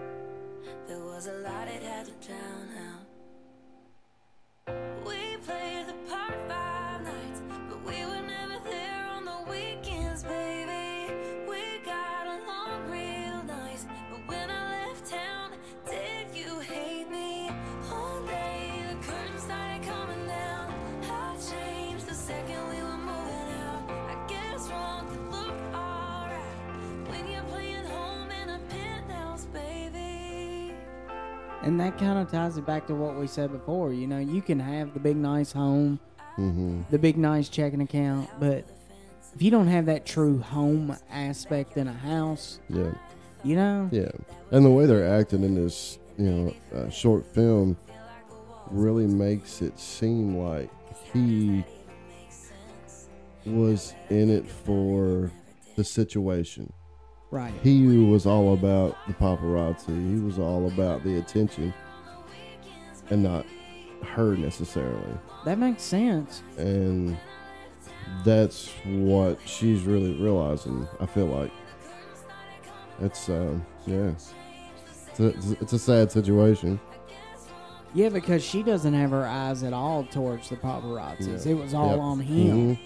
there was a lot it had to drown out. And that kind of ties it back to what we said before. You know, you can have the big nice home, hmm the big nice checking account, but if you don't have that true home aspect in a house, Yeah. You know? Yeah, and the way they're acting in this, you know, uh, short film really makes it seem like he was in it for the situation. Right. He was all about the paparazzi. He was all about the attention, and not her necessarily. That makes sense. And that's what she's really realizing. I feel like it's um, yeah, it's a, it's a sad situation. Yeah, because she doesn't have her eyes at all towards the paparazzis. Yeah. It was all Yep. on him. Mhm.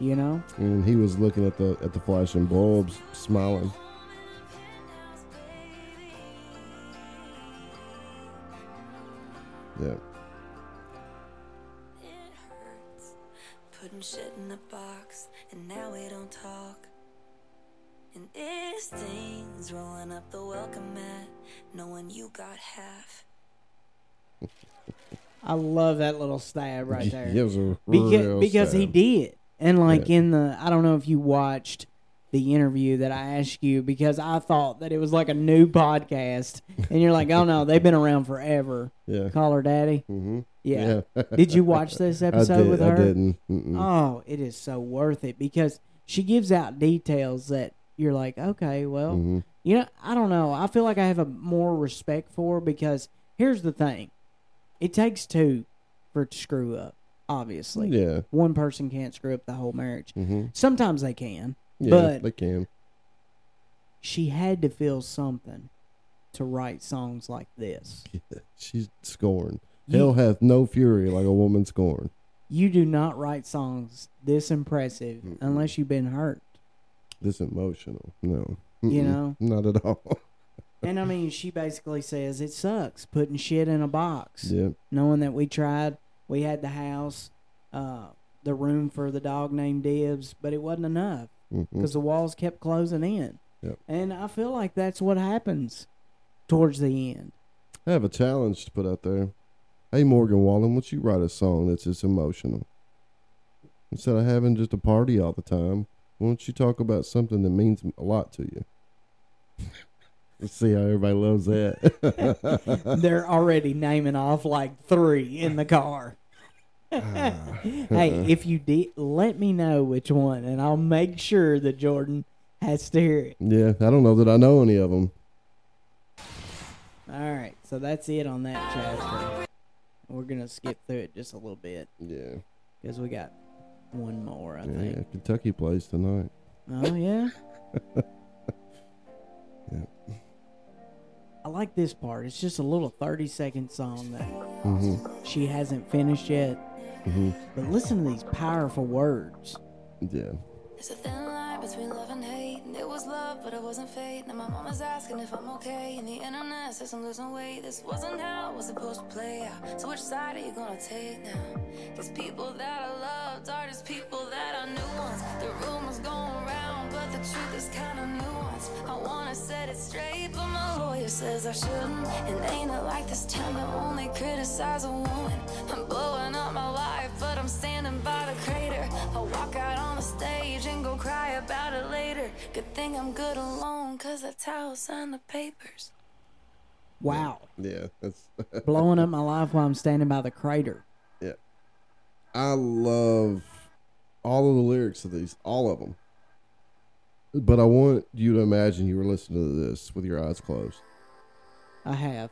You know? And he was looking at the at the flashing bulbs, smiling. Yeah. It hurts. Putting shit in a box, and now we don't talk. And it stings rolling up the welcome mat, knowing you got half. I love that little stab right there. It was a because real because he stab. did and like Yeah. in the i don't know if you watched the interview that i asked you because i thought that it was like a new podcast and you're like oh no they've been around forever Yeah. call her daddy Mm-hmm. yeah, did you watch this episode did. with her I didn't. Mm-mm. oh it is so worth it because she gives out details that you're like okay well Mhm. you know i don't know i feel like i have a more respect for because here's the thing it takes two for it to screw up obviously Yeah. one person can't screw up the whole marriage. Mm-hmm. Sometimes they can, Yeah. but they can. she had to feel something to write songs like this. She's scorned. You- Hell hath no fury like a woman scorned. You do not write songs this impressive Mm-mm. unless you've been hurt. This emotional. No. You Mm-mm. know? Not at all. And I mean, she basically says it sucks putting shit in a box. yeah. Knowing that we tried, we had the house, uh, the room for the dog named Dibs, but it wasn't enough Mhm. because the walls kept closing in. Yep. And I feel like that's what happens towards the end. I have a challenge to put out there. Hey, Morgan Wallen, would you write a song that's just emotional? Instead of having just a party all the time, why don't you talk about something that means a lot to you? Let's see how everybody loves that. They're already naming off like three in the car. Hey, if you did, let me know which one, and I'll make sure that Jordan has to hear it. yeah, I don't know that I know any of them. All right, so that's it on that chapter. We're gonna skip through it just a little bit Yeah, because we got one more, I yeah, think. Kentucky plays tonight. Oh yeah. Yeah. I like this part. It's just a little thirty-second song that hmm she hasn't finished yet. Hmm But listen to these powerful words. Yeah, There's a thin line between love and hate. And it was love, but it wasn't fate. Now my mama's asking if I'm okay. And the internet says I'm losing weight. This wasn't how it was supposed to play out. So which side are you gonna take now? Cause people that I loved are just people that I knew once. The rumors going around, but the truth is kinda nuanced. I wanna set it straight, but my lawyer says I shouldn't. And ain't it like this town to only criticize a woman? I'm blowing up my life, but I'm standing by the crater. I'll walk out on the stage and go cry about it later. Good thing I'm good alone, cause that's how I sign the papers. Wow, yeah. That's blowing up my life while I'm standing by the crater. yeah. I love all of the lyrics of these, all of them. But I want you to imagine you were listening to this with your eyes closed. I have.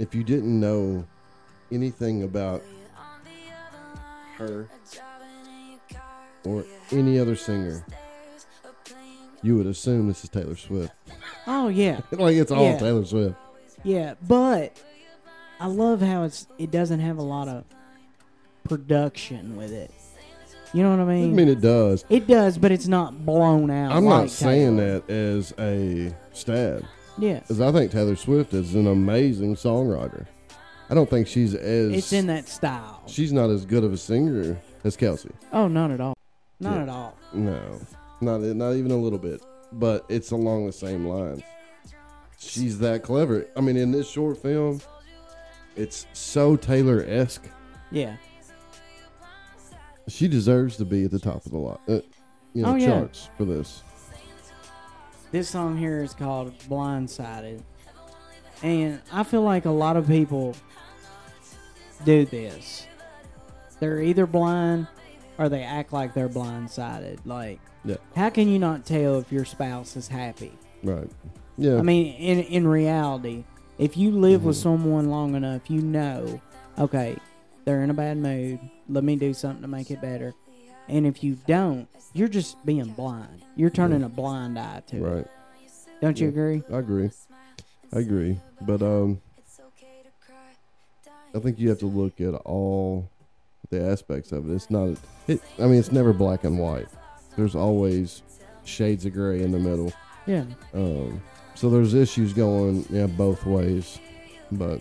If you didn't know anything about her or any other singer, you would assume this is Taylor Swift. Oh yeah, like it's all Yeah. Taylor Swift. yeah. But I love how it's it doesn't have a lot of production with it. You know what I mean? I mean? it does. it does, but it's not blown out. I'm like not saying Taylor. that as a stab, Yeah, because I think Taylor Swift is an amazing songwriter. I don't think she's as it's in that style. she's not as good of a singer as Kelsey. Oh, not at all. Not Yeah. at all. No, not not even a little bit. But it's along the same lines. She's that clever. I mean, in this short film, it's so Taylor esque. Yeah. She deserves to be at the top of the lot, uh, you know, Oh, yeah. charts for this. This song here is called Blindsided. And I feel like a lot of people do this. They're either blind or they act like they're blindsided. Like, Yeah. how can you not tell if your spouse is happy? Right. Yeah. I mean, in in reality, if you live with Mhm. someone long enough, you know, okay, they're in a bad mood. Let me do something to make it better. And if you don't, you're just being blind. You're turning a blind eye to it. right. Don't you agree? I agree. I agree. But um, I think you have to look at all the aspects of it. It's not. It, I mean, it's never black and white. There's always shades of gray in the middle. Yeah. Um, so there's issues going yeah both ways, but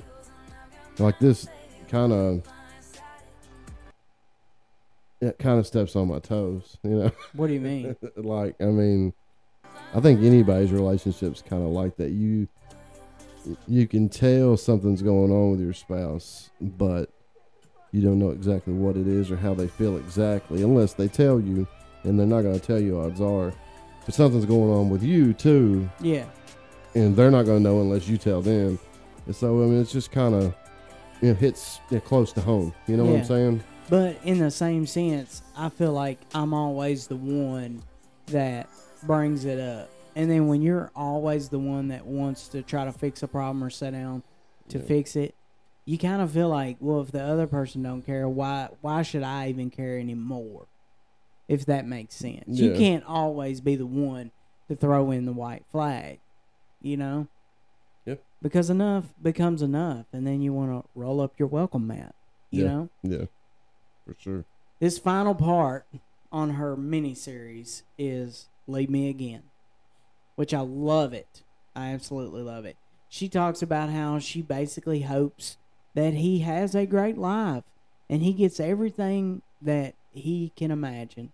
like this kind of it kind of steps on my toes, you know. What do you mean? like I mean, I think anybody's relationship's kind of like that. You you can tell something's going on with your spouse, but you don't know exactly what it is or how they feel exactly unless they tell you, and they're not going to tell you. Odds are, if something's going on with you too, yeah. and they're not going to know unless you tell them. And so I mean, it's just kind of you know hits close to home. You know what I'm saying? But in the same sense, I feel like I'm always the one that brings it up. And then when you're always the one that wants to try to fix a problem or sit down to Yeah. fix it, you kind of feel like, well, if the other person don't care, why why should I even care anymore? If that makes sense. You can't always be the one to throw in the white flag, you know? Yep. Because enough becomes enough, and then you want to roll up your welcome mat, you Yeah. know? Yeah, for sure. This final part on her miniseries is Leave Me Again, which I love it. I absolutely love it. She talks about how she basically hopes that he has a great life and he gets everything that he can imagine.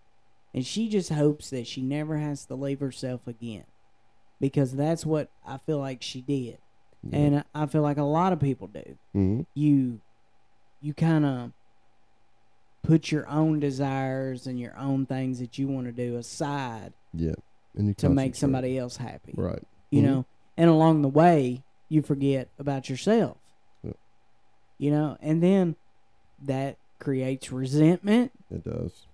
And she just hopes that she never has to leave herself again because that's what I feel like she did. Yeah. And I feel like a lot of people do hmm you you kind of put your own desires and your own things that you want to do aside Yeah, and you to make somebody else happy right. you Mhm. know and along the way you forget about yourself Yeah. you know and then that creates resentment It does.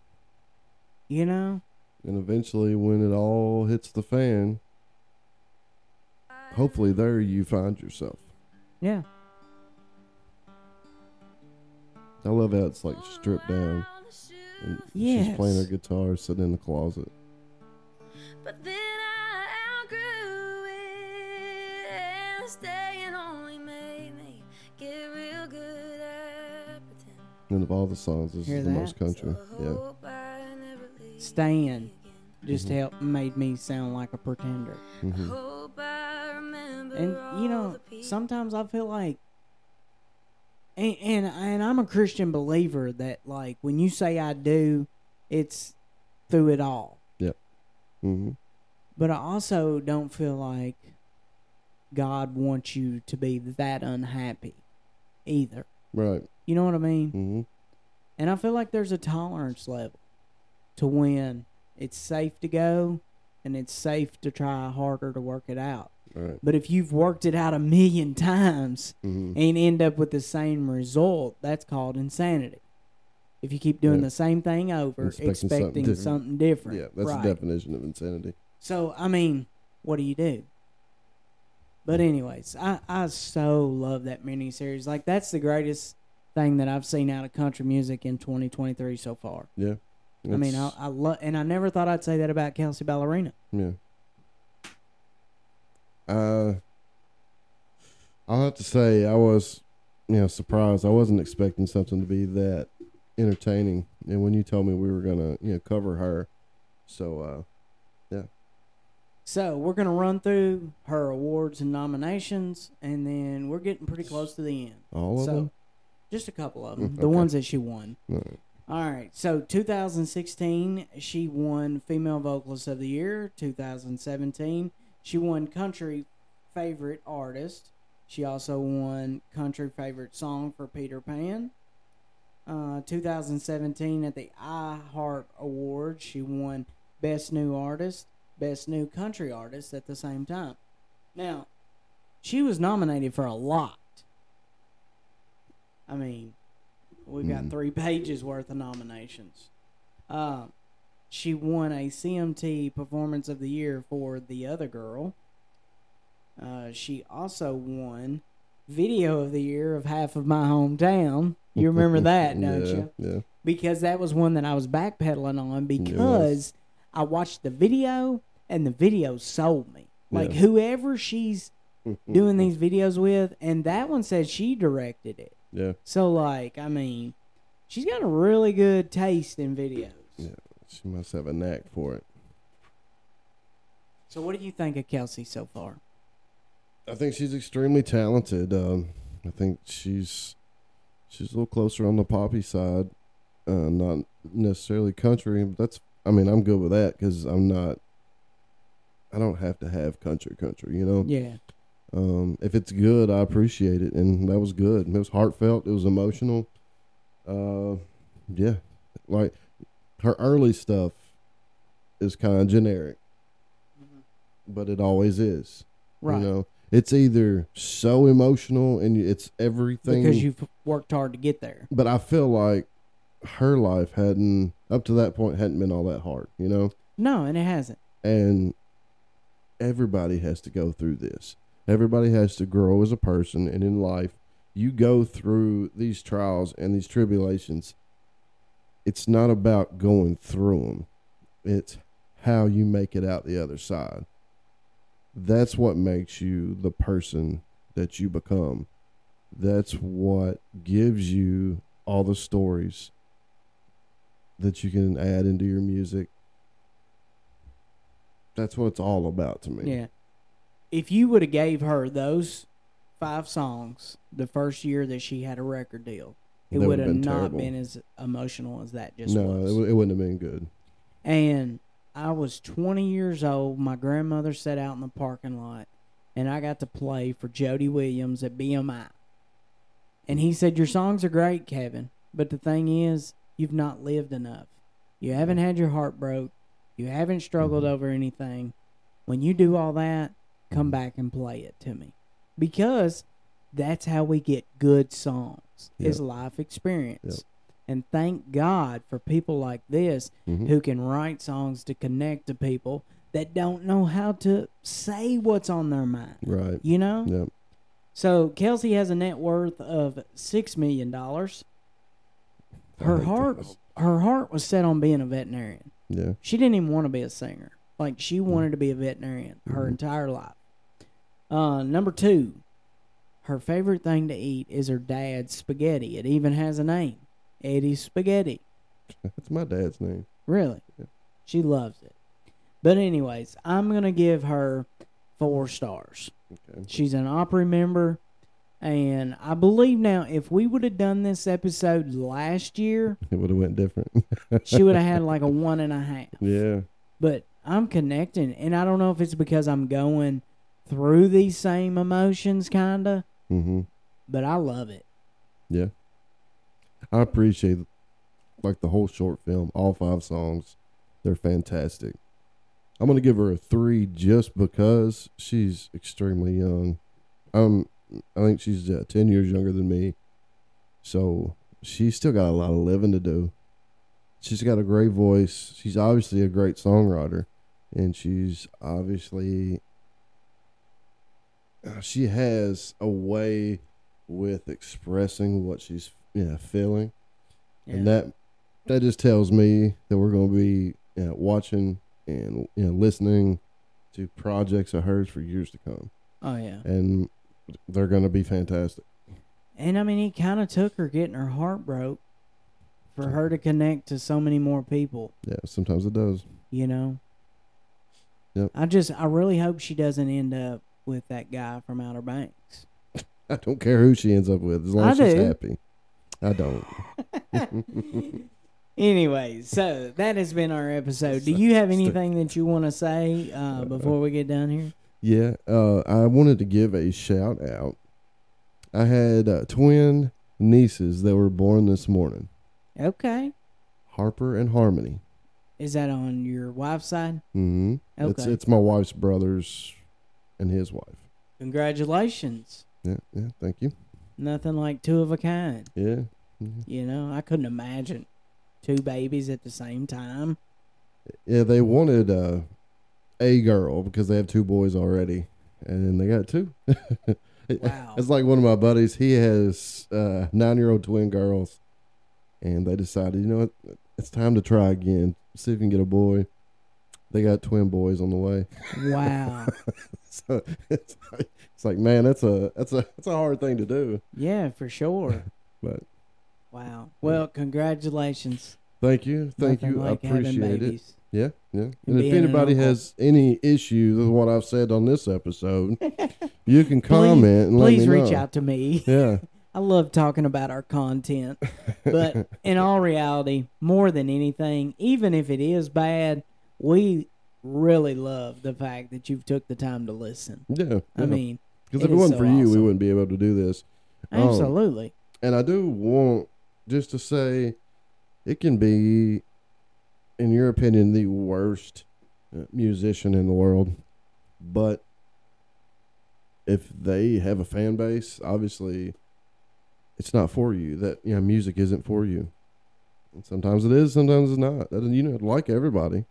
you know And eventually, when it all hits the fan, hopefully there you find yourself. yeah I love how it's like stripped down. And she's playing her guitar, sitting in the closet. But then I outgrew it, and staying only made me get real good at pretending. And of all the songs, this Hear is the most country. So Yeah. hope I never leave Staying. again. just Mhm. helped made me sound like a pretender hmm Hope I remember and you know sometimes i feel like and, and and i'm a christian believer that like when you say i do it's through it all. Hmm but i also don't feel like god wants you to be that unhappy either. Right. you know what i mean? Hmm and i feel like there's a tolerance level to when it's safe to go and it's safe to try harder to work it out Right. but if you've worked it out a million times hmm and end up with the same result, that's called insanity. If you keep doing Yeah. the same thing over, Expecting expecting, something something, different. different. Yeah, that's right. the definition of insanity. So, I mean, what do you do? But anyways, I, I so love that miniseries. Like that's the greatest thing that I've seen out of country music in 2023 so far. Yeah. I mean, I, I love, and I never thought I'd say that about Kelsey Ballerini. Yeah. Uh, I'll have to say I was, you know, surprised. I wasn't expecting something to be that entertaining. And when you told me we were gonna, you know, cover her, so uh, yeah. So we're gonna run through her awards and nominations, and then we're getting pretty close to the end. all of so, them. Just a couple of them. Mm, The okay. ones that she won. All right. All right. So 2016, she won Female Vocalist of the Year. 2017, she won Country Favorite Artist. She also won Country Favorite Song for Peter Pan. Uh, 2017 at the iHeart Awards, she won Best New Artist, Best New Country Artist at the same time. Now, she was nominated for a lot. I mean, we've got Mhm. three pages worth of nominations. Uh, she won a CMT Performance of the Year for The Other Girl. Uh, she also won Video of the Year of Half of My Hometown. You remember that, don't yeah, you? Yeah. because that was one that I was backpedaling on because I watched the video and the video sold me. Like whoever she's doing these videos with, and that one said she directed it. Yeah. So like, I mean, she's got a really good taste in videos. Yeah. She must have a knack for it. So what do you think of Kelsey so far? I think she's extremely talented. Um, I think she's she's a little closer on the poppy side, uh, not necessarily country. But that's I mean I'm good with that because I'm not. I don't have to have country country, you know. Yeah. Um, if it's good, I appreciate it, and that was good. It was heartfelt. It was emotional. Uh, yeah, like her early stuff is kind of generic, mm-hmm. but it always is. Right. You know, it's either so emotional and it's everything Because you've worked hard to get there. But I feel like her life hadn't up to that point hadn't been all that hard. You know, No, and it hasn't. and everybody has to go through this. Everybody has to grow as a person, and in life, you go through these trials and these tribulations. It's not about going through them; it's how you make it out the other side. That's what makes you the person that you become. That's what gives you all the stories that you can add into your music that's what it's all about to me. Yeah. If you would have gave her those five songs the first year that she had a record deal, it would would've been not terrible. been as emotional as that just no, was. it, it wouldn't have been good. and I was 20 years old. My grandmother sat out in the parking lot, and I got to play for Jody Williams at BMI. And he said, Your songs are great, Kevin, but the thing is, you've not lived enough. You haven't had your heart broke. You haven't struggled mm-hmm. over anything. When you do all that, come back and play it to me. Because that's how we get good songs, is Yep. life experience. Yep. And thank God for people like this Mhm. who can write songs to connect to people that don't know how to say what's on their mind. Right. You know? Yeah. So Kelsey has a net worth of six million dollars. Her heart her heart was set on being a veterinarian. Yeah. She didn't even want to be a singer. Like she wanted to be a veterinarian her Mhm. entire life. Uh, number two, her favorite thing to eat is her dad's spaghetti. It even has a name, Eddie's Spaghetti. That's my dad's name. Really, Yeah. she loves it. But anyways, I'm gonna give her four stars. Okay. She's an Opry member, and I believe now if we would have done this episode last year, It would have went different. she would have had like a one and a half. yeah. but I'm connecting, and I don't know if it's because I'm going through these same emotions, kinda, Mm-hmm. but I love it. Yeah. I appreciate like the whole short film, all five songs. They're fantastic. I'm gonna give her a three just because she's extremely young. Um, I think she's uh, ten years younger than me, so she's still got a lot of living to do. She's got a great voice. She's obviously a great songwriter, and she's obviously Uh, she has a way with expressing what she's yeah feeling, and that that just tells me that we're going to be you know, watching and you know listening to projects of hers for years to come, oh yeah, and they're going to be fantastic. and I mean, it kind of took her getting her heart broke for her to connect to so many more people. Yeah, sometimes it does. You know. Yep. I just, I really hope she doesn't end up with that guy from Outer Banks. I don't care who she ends up with as long I as she's do. happy. I don't. Anyway, so that has been our episode. Do you have anything that you want to say uh, before we get down here? Yeah, uh, I wanted to give a shout out. I had uh, twin nieces that were born this morning, Okay. Harper and Harmony. Is that on your wife's side? Mm-hmm. It's Okay. it's my wife's brothers and his wife. Congratulations. Yeah, yeah. Thank you. Nothing like two of a kind. Yeah. mhm. You know, I couldn't imagine two babies at the same time. Yeah, they wanted uh, a girl because they have two boys already, and then they got two. Wow. it's like one of my buddies. He has uh, nine-year-old twin girls, and they decided, you know what, it's time to try again. See if we can get a boy. They got twin boys on the way. Wow. So it's like, it's like, man, that's a that's a that's a hard thing to do. yeah, for sure. But Wow. Well, congratulations. thank you, thank Nothing you, like I appreciate it. Yeah, yeah. And, And if being an anybody has any issues with what I've said on this episode, you can comment and let Please me reach know. out to me. Yeah, I love talking about our content. But in all reality, more than anything, even if it is bad, we really love the fact that you've took the time to listen. yeah. I mean, because if it wasn't so for you, we wouldn't be able to do this. Um, absolutely. and I do want just to say, it can be, in your opinion, the worst uh, musician in the world, but if they have a fan base, obviously, it's not for you. That you know, music isn't for you. And sometimes it is, sometimes it's not. That You know, like everybody.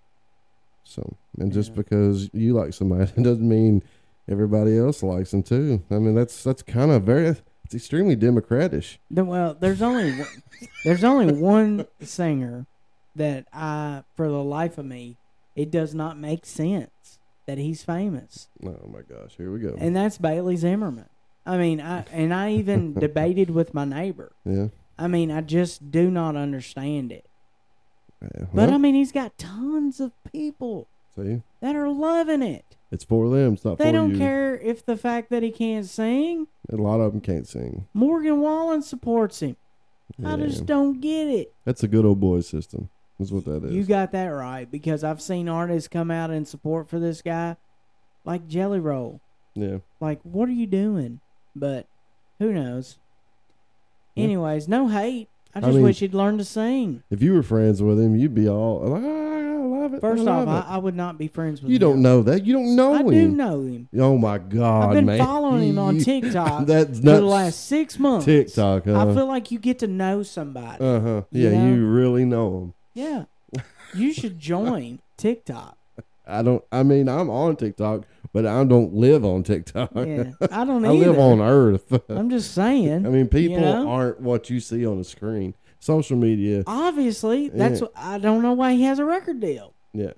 So, and just because you like somebody doesn't mean everybody else likes them too. I mean, that's that's kind of very, it's extremely democratish. The- well, there's only one, there's only one singer that I, for the life of me, it does not make sense that he's famous, Oh my gosh, here we go. and that's Bailey Zimmerman. I mean, I and I even debated with my neighbor. yeah. I mean, I just do not understand it. Yeah. But I mean, he's got tons of people see, that are loving it. it's for them. It's not They don't you. care if the fact that he can't sing. A lot of them can't sing. Morgan Wallen supports him. I just don't get it. That's a good old boy system. That's what that is. You got that right because I've seen artists come out in support for this guy, like Jelly Roll. yeah. Like, what are you doing? But who knows? Yeah. Anyways, no hate. I I just mean- wish he'd learn to sing. If you were friends with him, you'd be all like, ah, I love it. First I off, love I, it." I would not be friends with you him. You don't know that. You don't know I him. I do know him. Oh my God, I've been man. following him on TikTok That's for the last six months. TikTok. Uh I feel like you get to know somebody. uh huh. you Yeah, know? you really know him. yeah. You should join TikTok. I don't. I mean, I'm on TikTok, but I don't live on TikTok. Yeah. I don't I live on Earth. I'm just saying. I mean, people you know? aren't what you see on the screen. Social media, Obviously, that's Yeah. what, I don't know why he has a record deal. yeah.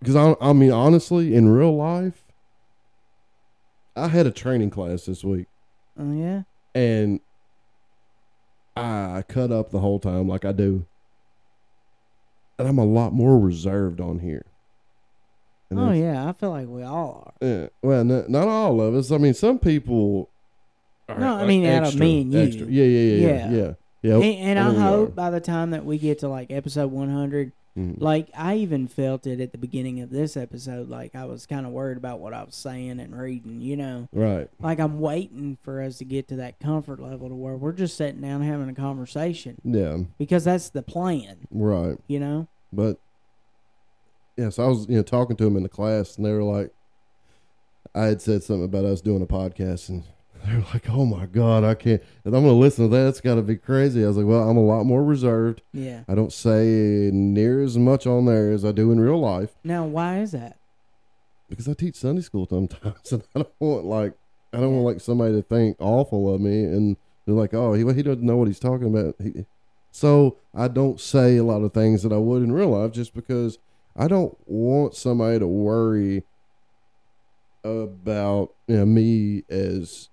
Because I, I mean, honestly, in real life, I had a training class this week, Oh yeah. and I cut up the whole time like I do, and I'm a lot more reserved on here. And Oh yeah, I feel like we all are. Yeah. Well, not, not all of us. I mean, some people. Are, No, I mean, out of me and you. extra. Yeah, yeah, yeah, yeah, Yeah. yeah. and and I, we hope by the time that we get to like episode 100, Mhm. like I even felt it at the beginning of this episode. Like I was kind of worried about what I was saying and reading. You know, Right. like I'm waiting for us to get to that comfort level to where we're just sitting down having a conversation Yeah. because that's the plan. Right. You know. But yeah, so I was you know talking to them in the class, and they were like, I had said something about us doing a podcast, and they were like, "Oh my god, I can't." And I'm gonna listen to that. It's got to be crazy. I was like, "Well, I'm a lot more reserved. Yeah. I don't say near as much on there as I do in real life Now, why is that? because I teach Sunday school sometimes, and I don't want like I don't want like somebody to think awful of me, and they're like, "Oh, he he doesn't know what he's talking about." He, so I don't say a lot of things that I would in real life, just because I don't want somebody to worry about you know, me as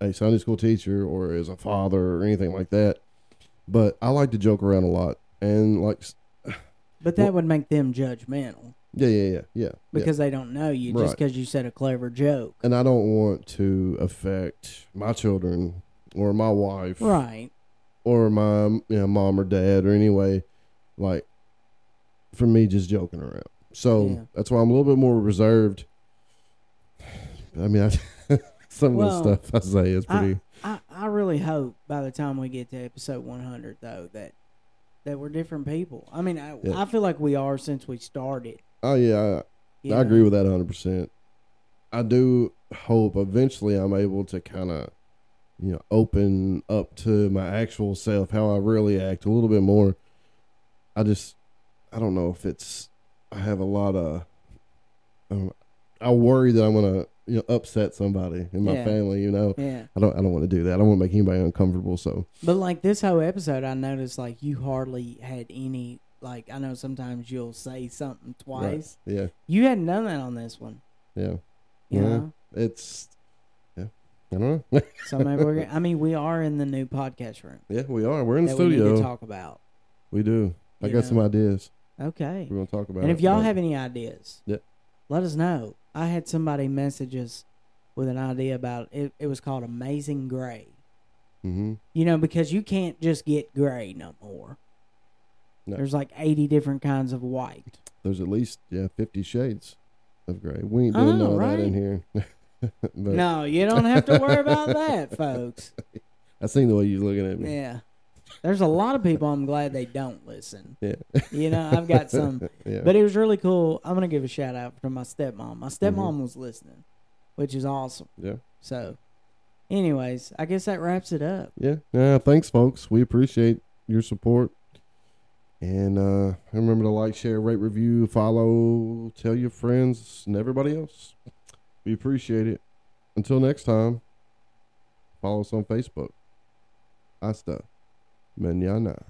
a Sunday school teacher or as a father or anything like that. But I like to joke around a lot, and like, But that Well- would make them judgmental yeah, yeah, yeah, yeah, yeah. because they don't know you just because you said a clever joke. and I don't want to affect my children or my wife Right. or my you know, mom or dad or anyway like for me just joking around. So Yeah. that's why I'm a little bit more reserved. I mean, I, some Well, of the stuff I say is pretty. I, I really hope by the time we get to episode 100 though that that we're different people. I mean, I, Yeah. I feel like we are since we started. oh yeah, you I agree with that 100%. I do hope eventually I'm able to kind of, you know, open up to my actual self, how I really act a little bit more. I just, I don't know if it's, I have a lot of, um, I worry that I'm going to, you know, upset somebody in my Yeah. family, you know. Yeah. I don't, I don't want to do that. I don't want to make anybody uncomfortable. So, But like this whole episode, I noticed like you hardly had any. Like I know sometimes you'll say something twice. yeah, You hadn't done that on this one. yeah. You Yeah. know. It's, yeah, I don't know. So maybe we're. I mean, we are in the new podcast room yeah, we are. We're in the that we need studio. to talk about. we do. I You got know. some ideas. Okay. We're going to talk about it. And it, if y'all have any ideas, Yeah. let us know. I had somebody message us with an idea about it. It was called Amazing Gray. Mhm. You know, because you can't just get gray no more. No. There's like 80 different kinds of white. there's at least yeah 50 shades of gray we ain't doing know, none of that in here but no, you don't have to worry about that, folks. i seen the way you're looking at me Yeah. There's a lot of people I'm glad they don't listen. yeah You know, I've got some. yeah But it was really cool. I'm going to give a shout out to my stepmom. My stepmom Mm-hmm. was listening, which is awesome. yeah So, anyways, I guess that wraps it up. yeah yeah thanks folks we appreciate your support and uh remember to like share rate review follow tell your friends and everybody else we appreciate it until next time follow us on facebook I hasta من ينام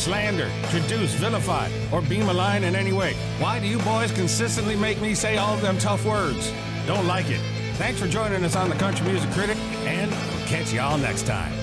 slander, traduce, vilify, or be malign in any way. Why do you boys consistently make me say all of them tough words? Don't like it. Thanks for joining us on the Country Music Critic, and we'll catch y'all next time.